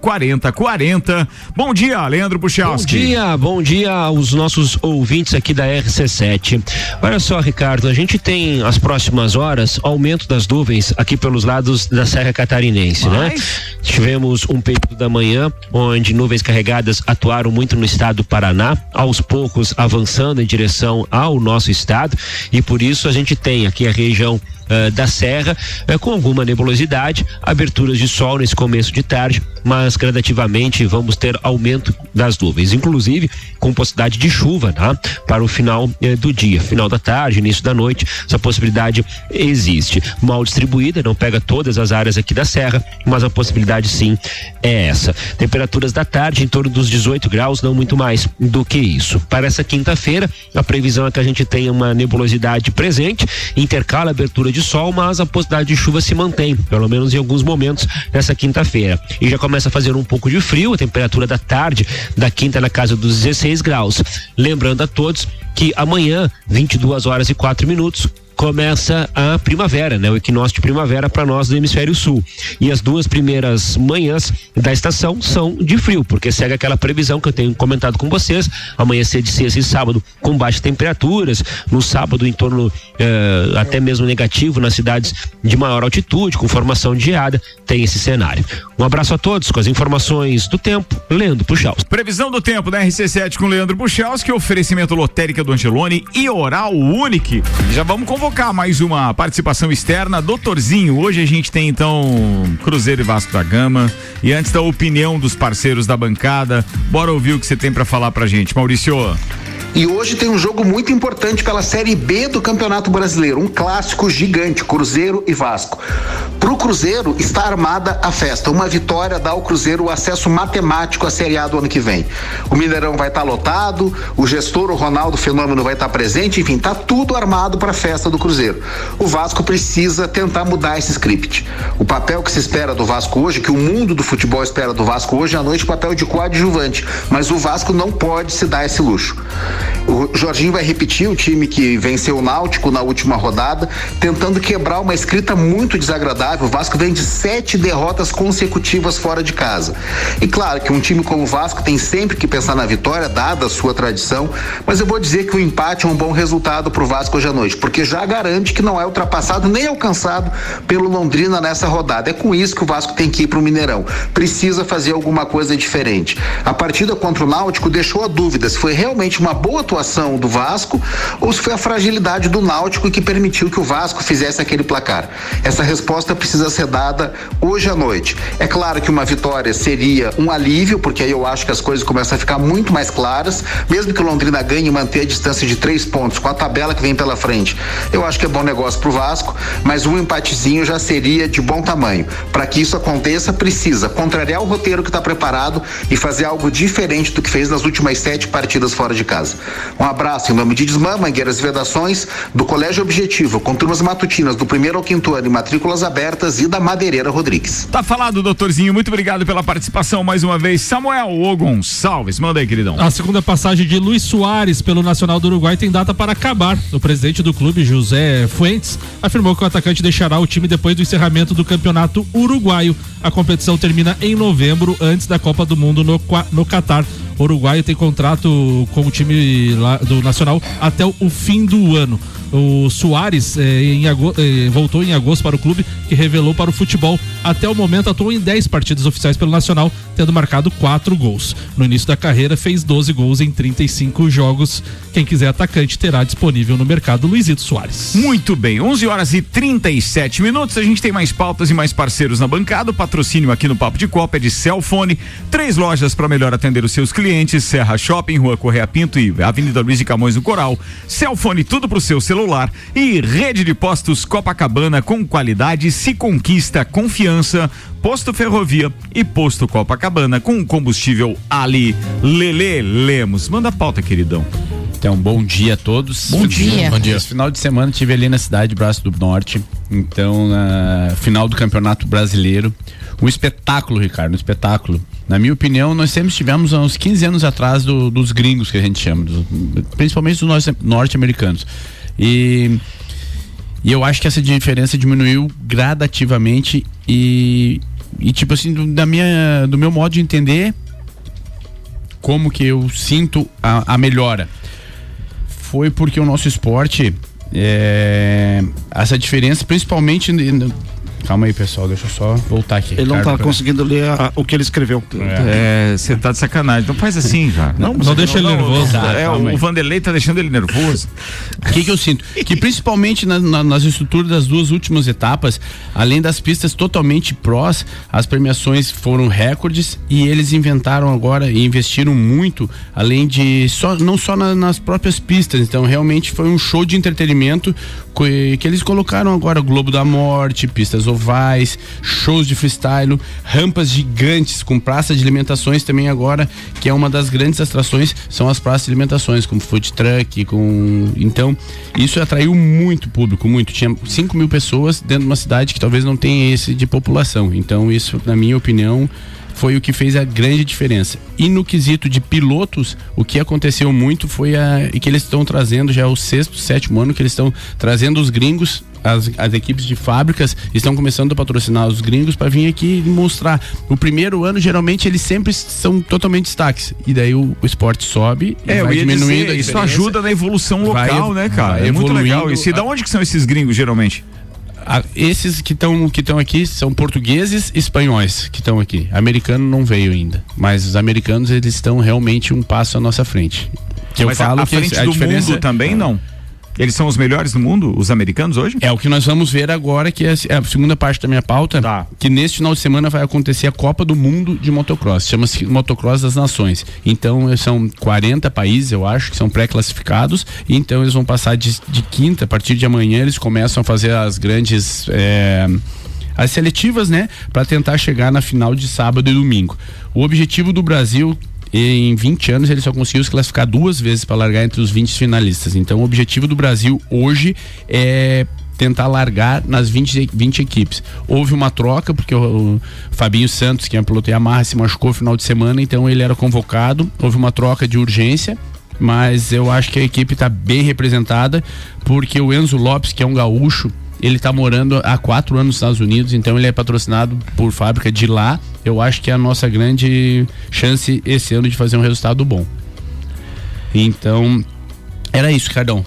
4040. Bom dia, Leandro Bom Puchalski. dia, bom dia aos nossos ouvintes aqui da RC7. Olha só, Ricardo, a gente tem as próximas horas aumento das nuvens aqui pelos lados da Serra Catarinense, né? Tivemos um período da manhã onde nuvens carregadas atuaram muito no estado do Paraná, aos poucos avançando em direção ao nosso estado e por isso a gente tem aqui a região eh, da serra, eh, com alguma nebulosidade, aberturas de sol nesse começo de tarde, mas gradativamente vamos ter aumento das nuvens, inclusive com possibilidade de chuva, tá? Para o final eh, do dia, final da tarde, início da noite, essa possibilidade existe. Mal distribuída, não pega todas as áreas aqui da serra, mas a possibilidade sim é essa. Temperaturas da tarde em torno dos 18 graus, não muito mais do que isso. Para essa quinta-feira, a previsão é que a gente tenha uma nebulosidade presente, intercala a abertura de sol, mas a possibilidade de chuva se mantém, pelo menos em alguns momentos nessa quinta-feira. E já começa a fazer um pouco de frio, a temperatura da tarde da quinta na casa dos 16 graus. Lembrando a todos que amanhã, 22 horas e 4 minutos, começa a primavera, né? O equinócio de primavera para nós do hemisfério sul. E as duas primeiras manhãs da estação são de frio, porque segue aquela previsão que eu tenho comentado com vocês, amanhecer de sexta e sábado com baixas temperaturas, no sábado em torno eh, até mesmo negativo nas cidades de maior altitude, com formação de geada, tem esse cenário. Um abraço a todos com as informações do tempo, Leandro Puxal. Previsão do tempo da RC7 com Leandro Buchalski, oferecimento lotérica do Angelone e Oral Unique. Já vamos convocar mais uma participação externa. Doutorzinho, hoje a gente tem então Cruzeiro e Vasco da Gama. E antes da opinião dos parceiros da bancada, bora ouvir o que você tem pra falar pra gente. Maurício. E hoje tem um jogo muito importante pela Série B do Campeonato Brasileiro, um clássico gigante, Cruzeiro e Vasco. Pro Cruzeiro está armada a festa. Uma vitória dá ao Cruzeiro o acesso matemático à Série A do ano que vem. O Mineirão vai estar lotado, o gestor, o Ronaldo Fenômeno, vai estar presente, enfim, tá tudo armado para a festa do Cruzeiro. O Vasco precisa tentar mudar esse script. O papel que se espera do Vasco hoje, que o mundo do futebol espera do Vasco hoje à noite, papel de coadjuvante. Mas o Vasco não pode se dar esse luxo. O Jorginho vai repetir o time que venceu o Náutico na última rodada, tentando quebrar uma escrita muito desagradável. O Vasco vem de sete derrotas consecutivas fora de casa. E claro que um time como o Vasco tem sempre que pensar na vitória, dada a sua tradição, mas eu vou dizer que o empate é um bom resultado para o Vasco hoje à noite, porque já garante que não é ultrapassado nem alcançado pelo Londrina nessa rodada. É com isso que o Vasco tem que ir para o Mineirão. Precisa fazer alguma coisa diferente. A partida contra o Náutico deixou a dúvida se foi realmente uma boa atuação do Vasco ou se foi a fragilidade do Náutico que permitiu que o Vasco fizesse aquele placar. Essa resposta precisa ser dada hoje à noite. É claro que uma vitória seria um alívio, porque aí eu acho que as coisas começam a ficar muito mais claras, mesmo que o Londrina ganhe e manter a distância de três pontos com a tabela que vem pela frente. Eu acho que é bom negócio pro Vasco, mas um empatezinho já seria de bom tamanho. Para que isso aconteça, precisa contrariar o roteiro que está preparado e fazer algo diferente do que fez nas últimas sete partidas fora de casa. Um abraço em nome de Desmã, Mangueiras e Vedações, do Colégio Objetivo, com turmas matutinas do primeiro ao quinto ano e matrículas abertas e da Madeireira Rodrigues. Tá falado, doutorzinho. Muito obrigado pela participação mais uma vez. Samuel O Gonçalves, manda aí, queridão. A segunda passagem de Luiz Soares pelo Nacional do Uruguai tem data para acabar. O presidente do clube, José Fuentes, afirmou que o atacante deixará o time depois do encerramento do campeonato uruguaio. A competição termina em novembro, antes da Copa do Mundo no, no Catar. Uruguaio tem contrato com o time do Nacional até o fim do ano. O Soares eh, em ago- eh, voltou em agosto para o clube, que revelou para o futebol. Até o momento atuou em 10 partidas oficiais pelo Nacional, tendo marcado 4 gols. No início da carreira, fez 12 gols em 35 jogos. Quem quiser atacante terá disponível no mercado Luizito Soares. Muito bem, 11 horas e 37 minutos. A gente tem mais pautas e mais parceiros na bancada. O patrocínio aqui no Papo de Copa é de Celfone. Três lojas para melhor atender os seus clientes: Serra Shopping, Rua Correia Pinto e Avenida Luiz de Camões do Coral. Celfone, tudo pro seu celular. E rede de postos Copacabana com qualidade se conquista confiança. Posto Ferrovia e Posto Copacabana com combustível Ali Lele Lemos. Manda a pauta, queridão. Então, bom dia a todos. Bom dia. Bom dia. Esse final de semana estive ali na cidade Braço do Norte. Então, na final do Campeonato Brasileiro. Um espetáculo, Ricardo, um espetáculo. Na minha opinião, nós sempre estivemos há uns 15 anos atrás do- dos gringos que a gente chama, dos- principalmente dos norte- norte-americanos. E, e eu acho que essa diferença diminuiu gradativamente e, e tipo assim, do, da minha, do meu modo de entender, como que eu sinto a, a melhora. Foi porque o nosso esporte é, essa diferença principalmente Calma aí, pessoal, deixa eu só voltar aqui. Ele não Ricardo, tá pra- conseguindo ler a- o que ele escreveu. É, você tá de sacanagem. Não faz assim, cara. Não, Não deixa ele nervoso. Tá, É, calma aí. o Vanderlei tá deixando ele nervoso. O <laughs> que, que eu sinto? Que principalmente na- na- nas estruturas das duas últimas etapas, além das pistas totalmente prós, as premiações foram recordes e eles inventaram agora e investiram muito, além de só não só na- nas próprias pistas. Então realmente foi um show de entretenimento co- que eles colocaram agora Globo da Morte, pistas ovais, shows de freestyle, rampas gigantes com praça de alimentações também agora, que é uma das grandes atrações, são as praças de alimentações, como food truck, com então isso atraiu muito público, muito. Tinha 5 mil pessoas dentro de uma cidade que talvez não tenha esse de população. Então isso, na minha opinião, foi o que fez a grande diferença. E no quesito de pilotos, o que aconteceu muito foi a, e que eles estão trazendo já é o sexto, sétimo ano que eles estão trazendo os gringos, as, as equipes de fábricas estão começando a patrocinar os gringos para vir aqui mostrar. O primeiro ano, geralmente, eles sempre são totalmente destaques. E daí o, o esporte sobe e É, vai diminuindo dizer, isso ajuda na evolução Vai local, ev- né, cara? vai É muito legal. E da a- onde que são esses gringos, geralmente? A- esses que estão que estão aqui são portugueses e espanhóis que estão aqui. Americano não veio ainda, mas os americanos eles estão realmente um passo à nossa frente. Que Mas eu falo a, a que frente a do diferença mundo também não? Eles são os melhores do mundo, os americanos hoje? É o que nós vamos ver agora, que é a segunda parte da minha pauta, Tá. que neste final de semana vai acontecer a Copa do Mundo de Motocross. Chama-se Motocross das Nações. Então eh, são 40 países, eu acho, que são pré-classificados. E então eles vão passar de, de quinta, a partir de amanhã, eles começam a fazer as grandes. eh, as seletivas, né, para tentar chegar na final de sábado e domingo. O objetivo do Brasil em 20 anos ele só conseguiu se classificar duas vezes para largar entre os 20 finalistas. Então o objetivo do Brasil hoje é tentar largar nas 20, e- 20 equipes. Houve uma troca, porque o, o Fabinho Santos, que é piloto Yamaha, se machucou no final de semana, então ele era convocado. Houve uma troca de urgência, mas eu acho que a equipe está bem representada, porque o Enzo Lopes, que é um gaúcho, ele está morando há quatro anos nos Estados Unidos, então ele é patrocinado por fábrica de lá. Eu acho que é a nossa grande chance esse ano de fazer um resultado bom. Então, era isso, Cardão.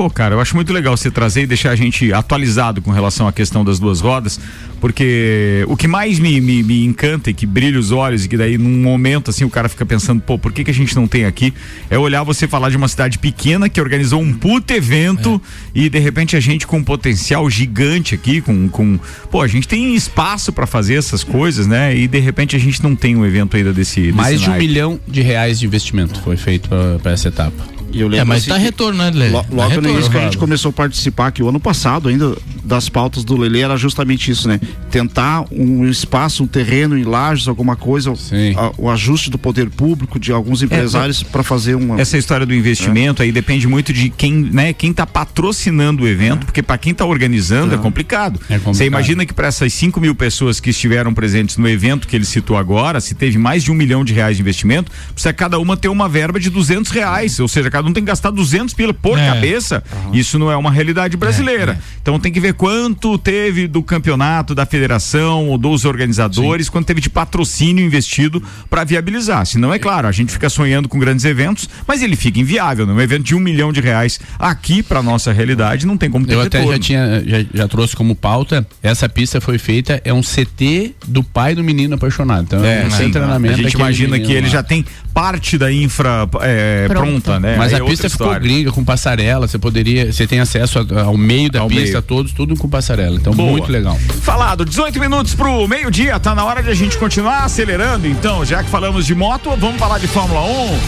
Pô, cara, eu acho muito legal você trazer e deixar a gente atualizado com relação à questão das duas rodas, porque o que mais me, me, me encanta e que brilha os olhos e que daí num momento assim o cara fica pensando, pô, por que, que a gente não tem aqui? É olhar você falar de uma cidade pequena que organizou um puto evento e de repente a gente com um potencial gigante aqui, com, com pô, a gente tem espaço pra fazer essas coisas, né? E de repente a gente não tem um evento ainda desse. desse Mais de um naipe. milhão de reais de investimento foi feito para essa etapa. E eu lembro É, mas assim tá que retorno, né, Lelê? lo- Tá Logo no retorno, início que a gente começou a participar aqui, o ano passado ainda, das pautas do Lelê, era justamente isso, né? Tentar um espaço, um terreno em lajes, alguma coisa, a- o ajuste do poder público, de alguns empresários para fazer uma. Essa história do investimento aí depende muito de quem, né, quem tá patrocinando o evento, porque para quem tá organizando é, complicado. complicado. Você imagina que para essas 5 mil pessoas que estiveram presentes no evento que ele citou agora, se teve mais de um milhão de reais de investimento, precisa cada uma ter uma verba de 200 reais, ou seja, cada um tem que gastar 200 pila por É. cabeça. Isso não é uma realidade brasileira. Então tem que ver quanto teve do campeonato, da federação, ou dos organizadores, quanto teve de patrocínio investido para viabilizar. Senão, é claro, a gente fica sonhando com grandes eventos, mas ele fica inviável. Né? Um evento de um milhão de reais aqui, para nossa realidade, não tem como ter Eu até retorno. já tinha, já, já trouxe como pauta, essa pista foi feita, é um CT do pai do menino apaixonado. Então, É, é um sim. treinamento. a gente imagina que ele lá. já tem parte da infra é, pronta. né? Mas Aí a é pista ficou história. gringa, com passarela, você poderia, você tem acesso a- ao meio da Ao pista, meio. todos, tudo com passarela. Então, Boa. muito legal. Falado, 18 minutos pro meio-dia, tá na hora de a gente continuar acelerando. Então, já que falamos de moto, vamos falar de Fórmula 1.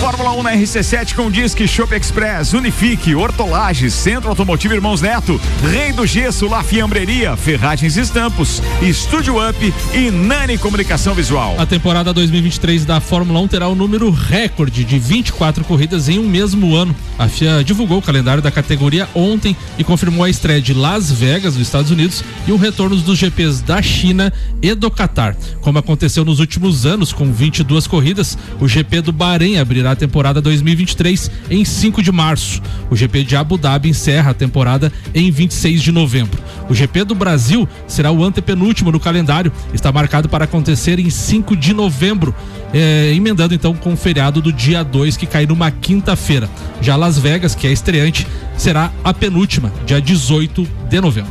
Fórmula 1 na RC7 com Disque Shop Express, Unifique, Hortolages, Centro Automotivo Irmãos Neto, Rei do Gesso, La Fiambreria, Ferragens e Estampos, Estúdio Up e Nani Comunicação Visual. A temporada 2023 da Fórmula 1 terá o número recorde de 24 corridas em um mesmo ano. A FIA divulgou o calendário da categoria ontem e confirmou a estreia de Las Vegas, nos Estados Unidos, e o retorno dos GPs da China e do Catar. Como aconteceu nos últimos anos, com 22 corridas, o GP do Bahrein abrirá a temporada 2023 em 5 de março. O GP de Abu Dhabi encerra a temporada em 26 de novembro. O GP do Brasil será o antepenúltimo no calendário, está marcado para acontecer em 5 de novembro, eh, emendando então com o feriado do dia 2, que cai numa quinta-feira. Já Las Vegas, que é estreante, será a penúltima, dia 18 de novembro.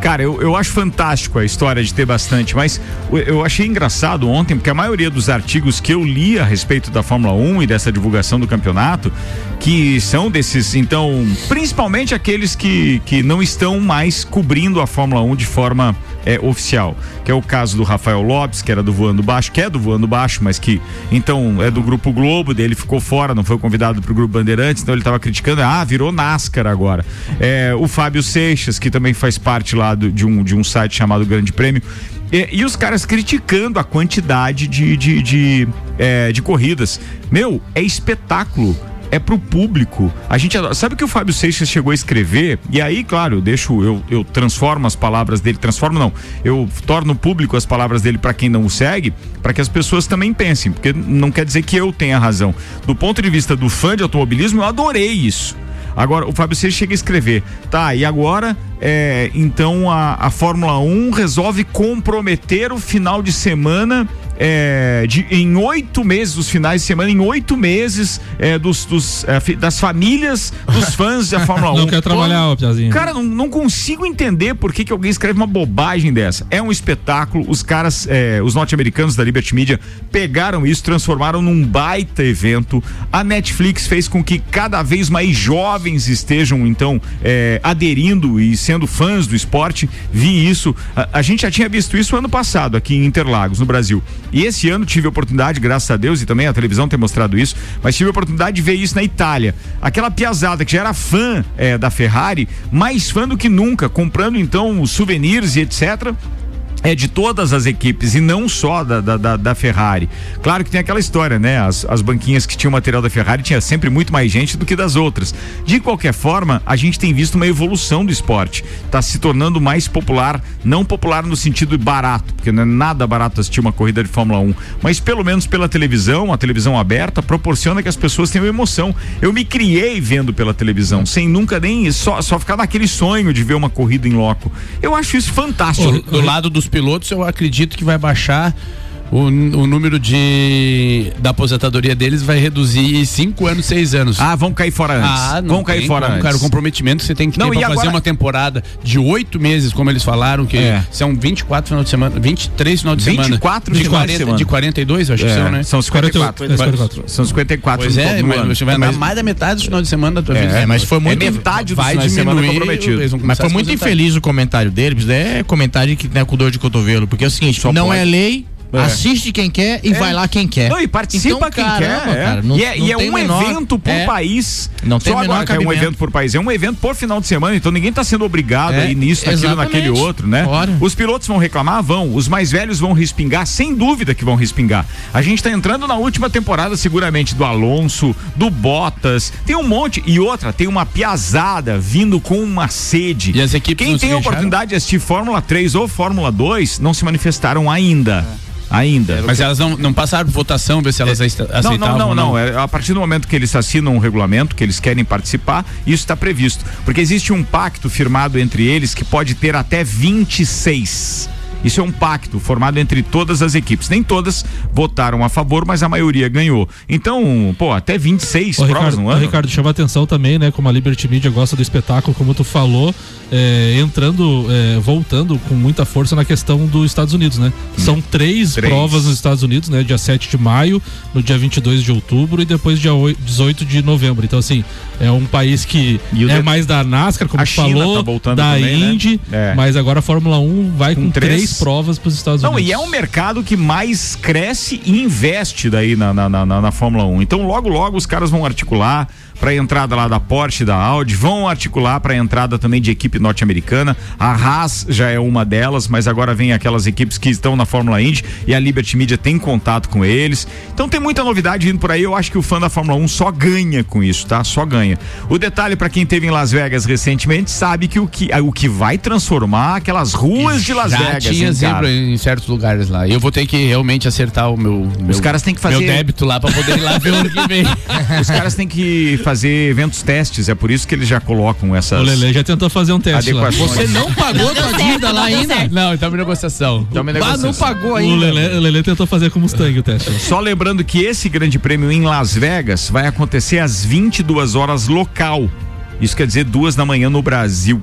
Cara, eu, eu acho fantástico a história de ter bastante, mas eu- eu achei engraçado ontem, porque a maioria dos artigos que eu li a respeito da Fórmula 1 e dessa divulgação do campeonato, que são desses, então, principalmente aqueles que, que não estão mais cobrindo a Fórmula 1 de forma é, oficial, que é o caso do Rafael Lopes, que era do Voando Baixo, que é do Voando Baixo, mas que então é do Grupo Globo, dele ficou fora, não foi convidado para o Grupo Bandeirantes, então ele estava criticando, ah, virou NASCAR agora. É, o Fábio Seixas, que também faz parte lá do- de, um, de um site chamado Grande Prêmio. E, e os caras criticando a quantidade de, de, de, é, de corridas. Meu, é espetáculo é pro público. A gente sabe que o Fábio Seixas chegou a escrever? E aí, claro, eu deixo eu, eu transformo as palavras dele, transformo não. Eu torno público as palavras dele para quem não o segue, para que as pessoas também pensem, porque não quer dizer que eu tenha razão. Do ponto de vista do fã de automobilismo, eu adorei isso. Agora, o Fábio Seixas chega a escrever, tá, e agora, é, então a, a Fórmula 1 resolve comprometer o final de semana é, de, em oito meses, os finais de semana, em oito meses é, dos, dos, é, das famílias dos fãs da Fórmula 1. <laughs> Não quer trabalhar, Piazinho. Cara, não, não consigo entender por que, que alguém escreve uma bobagem dessa. É um espetáculo, os caras, é, os norte-americanos da Liberty Media pegaram isso, transformaram num baita evento. A Netflix fez com que cada vez mais jovens estejam, então, é, aderindo e sendo fãs do esporte. Vi isso. A, a gente já tinha visto isso ano passado aqui em Interlagos, no Brasil. E esse ano tive a oportunidade, graças a Deus, e também a televisão tem mostrado isso, mas tive a oportunidade de ver isso na Itália. Aquela piazada que já era fã é, da Ferrari, mais fã do que nunca, comprando então souvenirs e etc é de todas as equipes e não só da, da, da, Ferrari. Claro que tem aquela história, né? As, as banquinhas que tinham material da Ferrari tinha sempre muito mais gente do que das outras. De qualquer forma, a gente tem visto uma evolução do esporte. Está se tornando mais popular, não popular no sentido barato, porque não é nada barato assistir uma corrida de Fórmula 1, mas pelo menos pela televisão, a televisão aberta, proporciona que as pessoas tenham emoção. Eu me criei vendo pela televisão, sem nunca nem só, só ficar naquele sonho de ver uma corrida em loco. Eu acho isso fantástico. Do lado dos pilotos, eu acredito que vai baixar. O, o número de da aposentadoria deles vai reduzir em 5 anos, 6 anos. Ah, vão cair fora antes. Ah, não vão cair tem fora como, antes. cara. O comprometimento que você tem que Não, ter pra fazer agora- uma temporada de 8 meses, como eles falaram, que É. são 24 final de semana, 23 final de semana. 24 de, final de 40, semana. de 42, eu acho que É, são, né? São 54. É, 54. São 54 Pois é, mas ano. você vai andar Mas- mais da metade do final de semana da tua É, vida. mas foi muito- É metade do vai final de semana comprometido. Mas foi muito infeliz o comentário deles, é comentário que né, com dor de cotovelo, porque é o seguinte, Só não pode. é lei, É. assiste quem quer e É. vai lá quem quer. Não, e participa Então, quem caramba, quer. é. cara, não- e é, e é um menor- evento por é. país. Não tem Só menor agora é um evento por país. É um evento por final de semana, então ninguém está sendo obrigado É, a ir nisso, naquilo, naquele outro, né? Ora. Os pilotos vão reclamar? Vão. Os mais velhos vão respingar? Sem dúvida que vão respingar. A gente está entrando na última temporada, seguramente, do Alonso, do Bottas. Tem um monte. E outra, tem uma piazada vindo com uma sede. E as equipes Quem tem a oportunidade de assistir Fórmula 3 ou Fórmula 2 não se manifestaram ainda. Ainda. Mas elas não, não passaram por votação, ver se elas Não, aceitavam. não, não, ou não. É, a partir do momento que eles assinam um regulamento, que eles querem participar, isso está previsto. Porque existe um pacto firmado entre eles que pode ter até 26. Isso é um pacto formado entre todas as equipes. Nem todas votaram a favor, mas a maioria ganhou. Então, pô, até 26 Ô, provas Ricardo, no ano. Ricardo, chama atenção também, né? Como a Liberty Media gosta do espetáculo, como tu falou, é, entrando, é, voltando com muita força na questão dos Estados Unidos, né? São três, Três. provas nos Estados Unidos, né? Dia 7 de maio, no dia 22 de outubro e depois dia 8 18 de novembro. Então, assim, é um país que é de- mais da NASCAR, como A tu China falou, tá da também, né? Indy, É. mas agora a Fórmula 1 vai com, Com três. três provas para os Estados Não, Unidos. e é um mercado que mais cresce e investe daí na, na, na, na- na Fórmula 1. Então, logo, logo os caras vão articular para a entrada lá da Porsche, da Audi, vão articular para a entrada também de equipe norte-americana. A Haas já é uma delas, mas agora vem aquelas equipes que estão na Fórmula Indy e a Liberty Media tem contato com eles. Então tem muita novidade indo por aí. Eu acho que o fã da Fórmula 1 só ganha com isso, tá? Só ganha. O detalhe para quem teve em Las Vegas recentemente sabe que o que, o que vai transformar aquelas ruas de Las Já Vegas, tinha zebra em certos lugares lá. Eu vou ter que realmente acertar o meu, meu Os caras têm que fazer- meu débito lá pra poder ir lá ver o ano que vem. <laughs> Os caras têm que fazer eventos testes, é por isso que eles já colocam essas. O Lele já tentou fazer um teste lá. Você não pagou tua dívida lá ainda? Não, estamos em negociação. Em Ah, negociação. não pagou O ainda. Lele, o Lele tentou fazer com o Mustang o teste. Só lembrando que esse grande prêmio em Las Vegas vai acontecer às 22 horas local. Isso quer dizer duas da manhã no Brasil.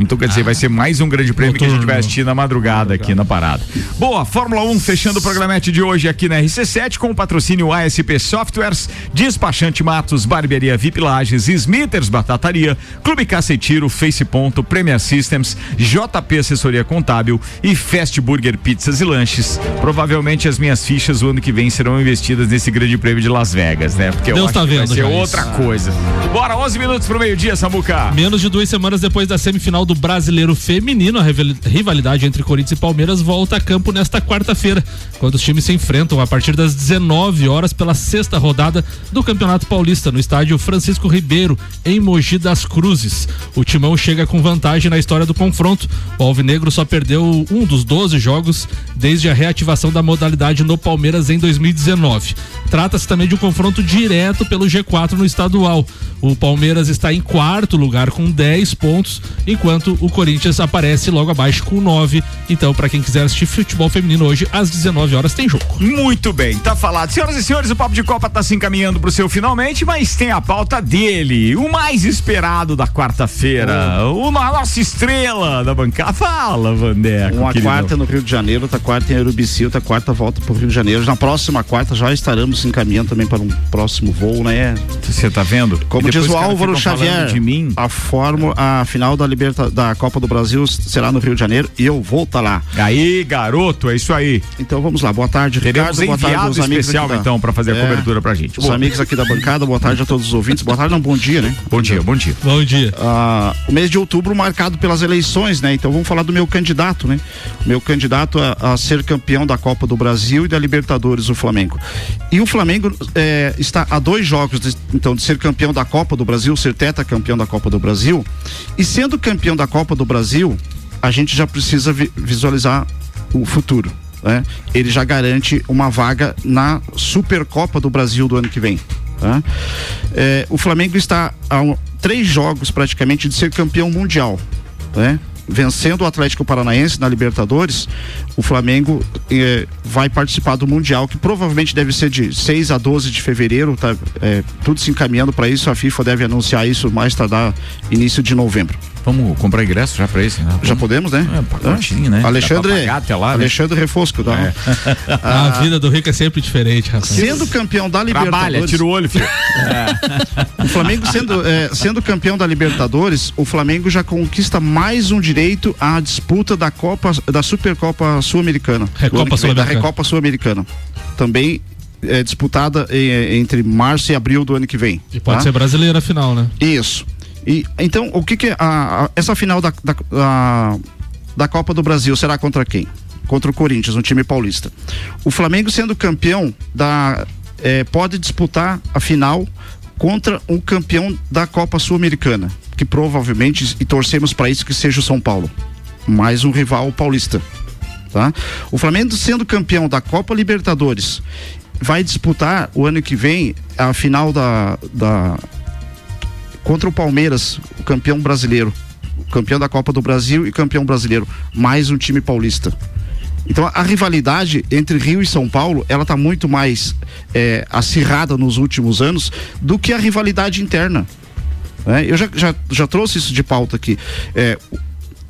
Então quer dizer, vai ser mais um grande prêmio que a gente vai assistir na madrugada aqui na parada. Boa, Fórmula 1 fechando o programete de hoje aqui na RC7 com o patrocínio ASP Softwares, Despachante Matos, Barbearia VIP Lages, Smithers Batataria, Clube Cacetiro, Face Ponto, Premier Systems, JP Assessoria Contábil e Fast Burger Pizzas e Lanches. Provavelmente as minhas fichas o ano que vem serão investidas nesse grande prêmio de Las Vegas, né? Porque eu Deus acho tá que vai vendo ser outra isso. coisa. Bora, 11 minutos pro meio-dia, Samuca. Menos de duas semanas depois da semifinal do Brasileiro Feminino, a rival- rivalidade entre Corinthians e Palmeiras volta a campo nesta quarta-feira, quando os times se enfrentam a partir das 19 horas pela sexta rodada do Campeonato Paulista no estádio Francisco Ribeiro, em Mogi das Cruzes. O Timão chega com vantagem na história do confronto. O Alvinegro só perdeu um dos 12 jogos desde a reativação da modalidade no Palmeiras em 2019. Trata-se também de um confronto direto pelo G4 no estadual. O Palmeiras está em quarto lugar com 10 pontos, enquanto o Corinthians aparece logo abaixo com 9. Então, para quem quiser assistir futebol feminino hoje, às 19 horas tem jogo. Muito bem, tá falado. Senhoras e senhores, o Papo de Copa tá se encaminhando pro seu finalmente, mas tem a pauta dele, o mais esperado da quarta-feira, o a nossa estrela da bancada. Fala, Vandeco. Uma queridão. quarta no Rio de Janeiro, outra quarta em Urubici, outra quarta volta pro Rio de Janeiro. Na próxima quarta já estaremos encaminhando também para um próximo voo, né? Você tá vendo? Como diz o Álvaro Xavier, falando de mim. a forma, a final da Da Copa do Brasil será no Rio de Janeiro e eu vou estar lá. Aí, garoto, é isso aí. Então vamos lá. Boa tarde, Teremos Ricardo. Boa tarde, enviado amigos especial, da- então, pra fazer a cobertura pra gente. Os Boa. amigos aqui da bancada, boa tarde a todos os ouvintes. Boa tarde, não, bom dia, né? Bom dia, bom dia. Bom dia. Ah, o mês de outubro marcado pelas eleições, né? Então vamos falar do meu candidato, né? Meu candidato a, a ser campeão da Copa do Brasil e da Libertadores, o Flamengo. E o Flamengo eh, está a dois jogos, de- então, de ser campeão da Copa do Brasil, ser teta campeão da Copa do Brasil. E sendo campeão da Copa do Brasil, a gente já precisa vi- visualizar o futuro. Né? Ele já garante uma vaga na Supercopa do Brasil do ano que vem. tá? É, o Flamengo está a um- três jogos praticamente de ser campeão mundial. Né? Vencendo o Atlético Paranaense na Libertadores, o Flamengo eh, vai participar do Mundial, que provavelmente deve ser de 6 a 12 de fevereiro, tá? É, tudo se encaminhando para isso, a FIFA deve anunciar isso mais tardar início de novembro. Vamos comprar ingresso já pra esse, né? Já podemos, né? É, pacotinho, né? Alexandre, até lá, né? Alexandre Refosco, tá? É. Ah, <laughs> A vida do rico é sempre diferente, rapaz. Sendo campeão da Libertadores. Trabalha, tira o olho, filho. O Flamengo sendo, é, sendo campeão da Libertadores, o Flamengo já conquista mais um direito à disputa da Copa, da Supercopa Sul-Americana. Recopa vem, Sul-Americana. Da Recopa Sul-Americana. Também é disputada eh, entre março e abril do ano que vem. E pode tá? ser brasileira, afinal, né? Isso. E então, o que que a, a- essa final da, da, da, da Copa do Brasil será contra quem? Contra o Corinthians, um time paulista. O Flamengo sendo campeão da eh, pode disputar a final contra um campeão da Copa Sul-Americana, que provavelmente e torcemos para isso que seja o São Paulo, mais um rival paulista. Tá? O Flamengo sendo campeão da Copa Libertadores vai disputar o ano que vem a final da, da contra o Palmeiras, o campeão brasileiro, o campeão da Copa do Brasil e campeão brasileiro, mais um time paulista. Então a rivalidade entre Rio e São Paulo, ela tá muito mais eh, acirrada nos últimos anos do que a rivalidade interna. né? Eu já, já, já trouxe isso de pauta aqui. Eh,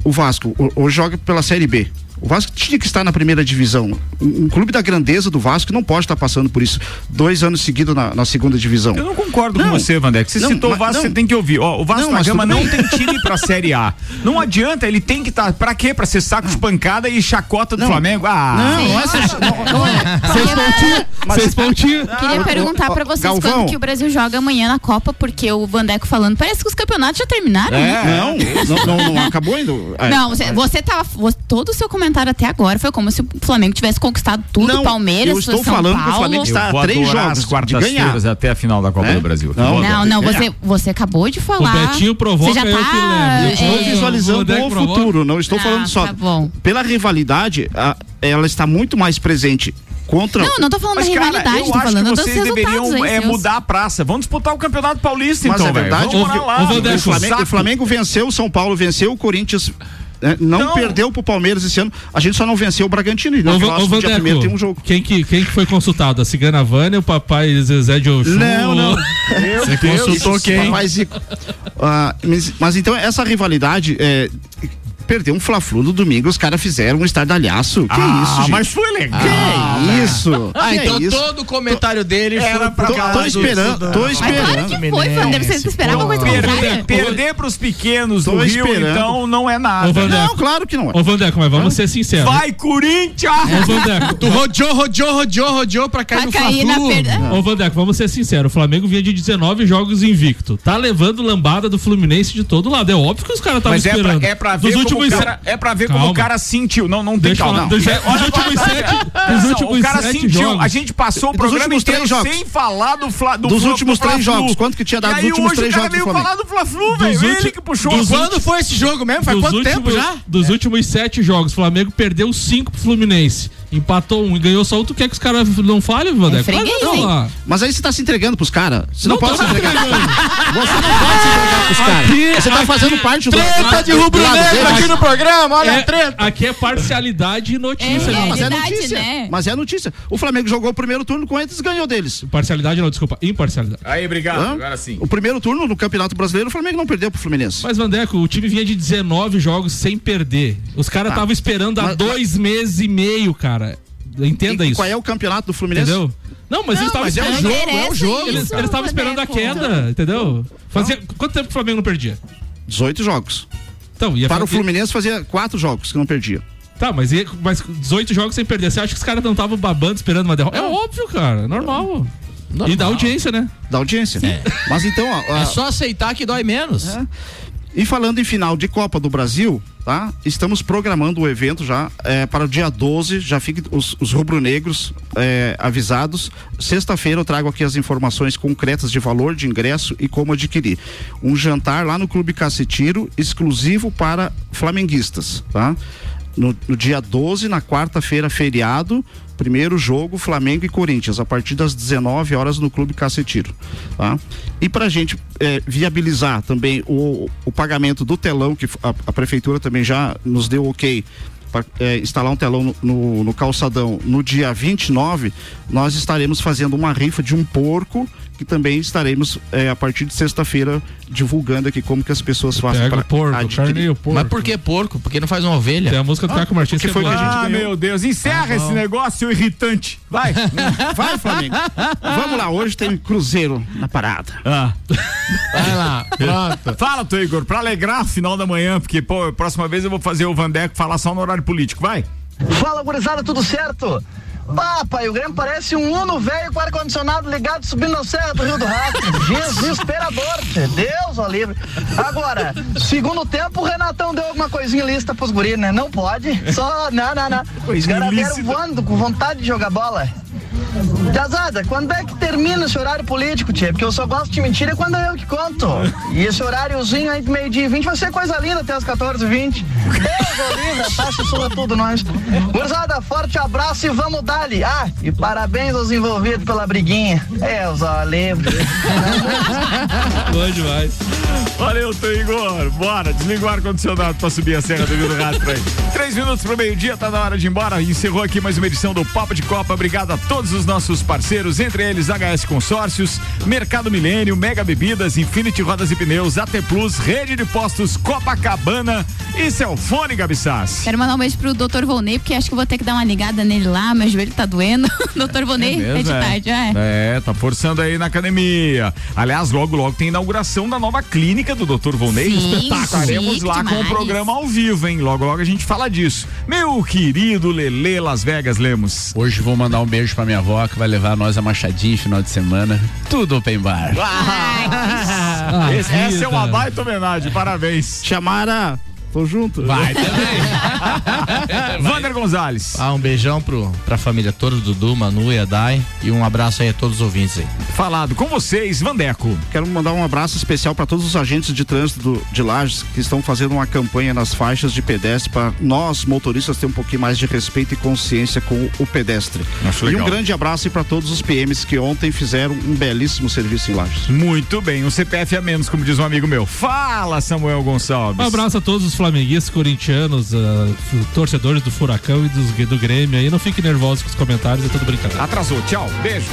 o- Vasco hoje joga pela Série B. O Vasco tinha que estar na primeira divisão. Um, um clube da grandeza do Vasco não pode estar passando por isso. Dois anos seguidos na, na segunda divisão. Eu não concordo com você, Vandeco. Você Não, citou o Vasco, não. você tem que ouvir. Ó, o Vasco Não, da Gama não tem time pra Série A. Não adianta, ele tem que estar. Tá, pra quê? Pra ser saco de pancada e chacota do Flamengo? Ah, Não, não é não- não é. Seis pontinhos. Seis pontinhos. Queria perguntar pra vocês Galvão. quando que o Brasil joga amanhã na Copa, porque o Vandeco falando, parece que os campeonatos já terminaram, né? Não, não, não, não acabou ainda. É. Não, você, você tava. você- todo o seu comentário até agora foi como se o Flamengo tivesse conquistado tudo, Não, Palmeiras, eu estou São falando que o Paulo. Flamengo está a três jogos quartas-feiras até a final da Copa É? do Brasil. Não, Não, não, você, você acabou de falar. O Betinho provoca, você já eu tá. Eu estou é, visualizando Vandeco o provoca. futuro, não estou Ah, falando só. tá bom. Pela rivalidade, a- ela está muito mais presente contra. Não, não tô falando Mas, da cara, rivalidade, eu tô acho falando que dos vocês resultados deveriam aí, é, mudar a praça. Vamos disputar o Campeonato Paulista, Mas então, é velho. verdade. Vamos Vandeco, o, Flamengo, o Flamengo venceu o São Paulo, venceu o Corinthians. É, não Não. perdeu pro Palmeiras esse ano. A gente só não venceu o Bragantino. E ô, dia Vandeco, primeiro tem um jogo. Quem que, quem que foi consultado? A Cigana Vânia, o papai Zezé de Oxum? Não, não. <laughs> Meu Você Deus, consultou quem? papai Ah, mas, mas então essa rivalidade é, perdeu um Fla-Flu no domingo, os caras fizeram um estardalhaço. Que Ah, isso, gente? mas foi legal. Que isso? <laughs> Ah, Que então isso? todo o comentário dele Era foi pra causa Tô esperando, do- tô Mas claro esperando. que foi, Vander. Você esperava coisa Perder, contrária. perder pros pequenos Tô do Rio, esperando. então, não é nada. Não, claro que não é. Ô, Vandeco, mas vamos ser sinceros. Vai, Corinthians! Ô, Vandeco. Tu rodeou, rodeou, rodeou, rodeou pra cair Pra no Fla-Flu. Ô, Vandeco, vamos ser sinceros. O Flamengo vinha de 19 jogos invicto. Tá levando lambada do Fluminense de todo lado. É óbvio que os caras estavam Mas é esperando. pra, é pra Dos ver como últimos o cara, é pra ver como Calma. o cara sentiu. Não, não tem calma. Dos- É, olha dos últimos só, sete- dos últimos o cara sete sentiu. jogos. A gente passou o programa últimos inteiro três jogos. sem falar do Fla, do Dos Fla- últimos do três jogos, quanto que tinha dado dos últimos três jogos do Flamengo? falar do Fla-Flu, velho. Ele que puxou Quando foi esse jogo mesmo? Faz quanto tempo últimos- já? Dos últimos sete jogos, o Flamengo perdeu cinco pro Fluminense. Empatou um e ganhou só. Tu quer que os caras não falem, Vandeco? hein? lá. Mas aí você tá se entregando pros caras. Você não, Não pode se entregar. Você não pode se entregar pros caras. Você tá aqui- fazendo parte do Treta de do rubro-negro deles. aqui no programa, olha É, a treta. aqui é parcialidade e notícia, É, meu. Mas é notícia. né? Mas é notícia. O Flamengo jogou o primeiro turno com eles e ganhou deles. Parcialidade não, desculpa. Imparcialidade. Aí, obrigado. Hã? Agora sim. O primeiro turno no Campeonato Brasileiro, o Flamengo não perdeu pro Fluminense. Mas, Vandeco, o time vinha de 19 jogos sem perder. Os caras Tá. estavam esperando há Mas- dois meses e meio, cara. Entenda E isso. qual é o campeonato do Fluminense? Entendeu? Não, mas eles estavam mas é o esperando. jogo, interessa é o jogo. Eles estavam esperando a queda, entendeu? Fazia, quanto tempo que o Flamengo não perdia? 18 jogos. Então, ia Para o Fluminense fazia quatro jogos que não perdia. Tá, mas, ia- mas 18 jogos sem perder. Você acha que os caras não estavam babando esperando uma derrota? É óbvio, cara. Normal. E da audiência, né? Da audiência. Mas então, ó, ó, É só aceitar que dói menos. É. E falando em final de Copa do Brasil, tá? Estamos programando o evento já é, para o dia 12. Já fiquem os, os rubro-negros é, avisados. Sexta-feira eu trago aqui as informações concretas de valor de ingresso e como adquirir. Um jantar lá no Clube Cacetiro, exclusivo para flamenguistas, tá? No, no dia 12, na quarta-feira, feriado, primeiro jogo Flamengo e Corinthians, a partir das 19 horas no Clube Cacetiro. Tá? E para a gente eh, viabilizar também o, o pagamento do telão, que a, a prefeitura também já nos deu ok para instalar um telão no, no, no calçadão no dia 29, nós estaremos fazendo uma rifa de um porco que também estaremos eh, a partir de sexta-feira divulgando aqui como que as pessoas fazem para o porco, o porco. Mas por que porco? Porque não faz uma ovelha? Tem a música do Caco Martins que é foi que a gente Ah, ganhou. meu Deus. Encerra esse negócio irritante. Vai. <laughs> Vai, Flamengo. Vamos lá, hoje tem Cruzeiro na parada. Ah. Vai lá, pronto. Fala, tu, Igor, pra alegrar o final da manhã, porque, pô, próxima vez eu vou fazer o Vandeco falar só no horário político. Vai. Fala, gurizada, tudo certo? Bah, pai, o Grêmio parece um Uno velho com ar-condicionado ligado subindo na Serra do Rio do Rato. <laughs> Desesperador. Deus ó livre. Agora, segundo tempo, o Renatão deu alguma coisinha lista pros guris, né? Não pode. Só, não, não, não. Os caras voando com vontade de jogar bola. Jazada, quando é que termina esse horário político, tia? Porque eu só gosto de mentira quando é eu que conto. E esse horáriozinho aí de meio-dia e 20 vai ser coisa linda até as 14h20. Deus ô livre, a taxa sua tudo nós. Gurizada, forte abraço e vamos dali. Ah, e parabéns aos envolvidos pela briguinha. É, os ó, livre. <laughs> Bom demais. Valeu, teu Igor. Bora, desliga o ar-condicionado pra subir a Serra do Rio do Rato pra aí. Três minutos pro meio-dia, tá na hora de ir embora. Encerrou aqui mais uma edição do Papo de Copa. Obrigado a todos os nossos parceiros, entre eles HS Consórcios, Mercado Milênio, Mega Bebidas, Infinity Rodas e Pneus, AT Plus, Rede de Postos Copacabana e Celfone Gabi Sassi. Quero mandar um beijo pro Dr. Volney, porque acho que vou ter que dar uma ligada nele lá, meu joelho tá doendo. <laughs> Dr. Volney, é, mesmo, de é? tarde, é. É, tá forçando aí na academia. Aliás, logo, logo tem inauguração da nova clínica do Dr. Volney. Sim, Espetáculo. Estaremos lá com o programa ao vivo, hein? Logo, logo a gente fala disso. Meu querido Lele Las Vegas Lemos. Hoje vou mandar um beijo pra minha avó que vai levar nós a Machadinho final de semana. Tudo open bar. <laughs> Ah, Esse- essa é uma baita homenagem, parabéns. Chamara, tô junto. Vai <laughs> Vander Gonzalez. Ah, um beijão pro, pra família toda, Dudu, Manu e a Dai. E um abraço aí a todos os ouvintes aí. Falado com vocês, Vandeco. Quero mandar um abraço especial para todos os agentes de trânsito do- de Lages que estão fazendo uma campanha nas faixas de pedestre para nós motoristas ter um pouquinho mais de respeito e consciência com o pedestre. Acho e um legal. grande abraço para todos os PMs que ontem fizeram um belíssimo serviço em Lages. Muito bem, um CPF a menos, como diz um amigo meu. Fala, Samuel Gonçalves. Um abraço a todos os flamenguistas, corintianos, uh, torcedores do Furacão e dos, do Grêmio aí, não fique nervoso com os comentários, é tudo brincadeira. Atrasou, tchau, beijo.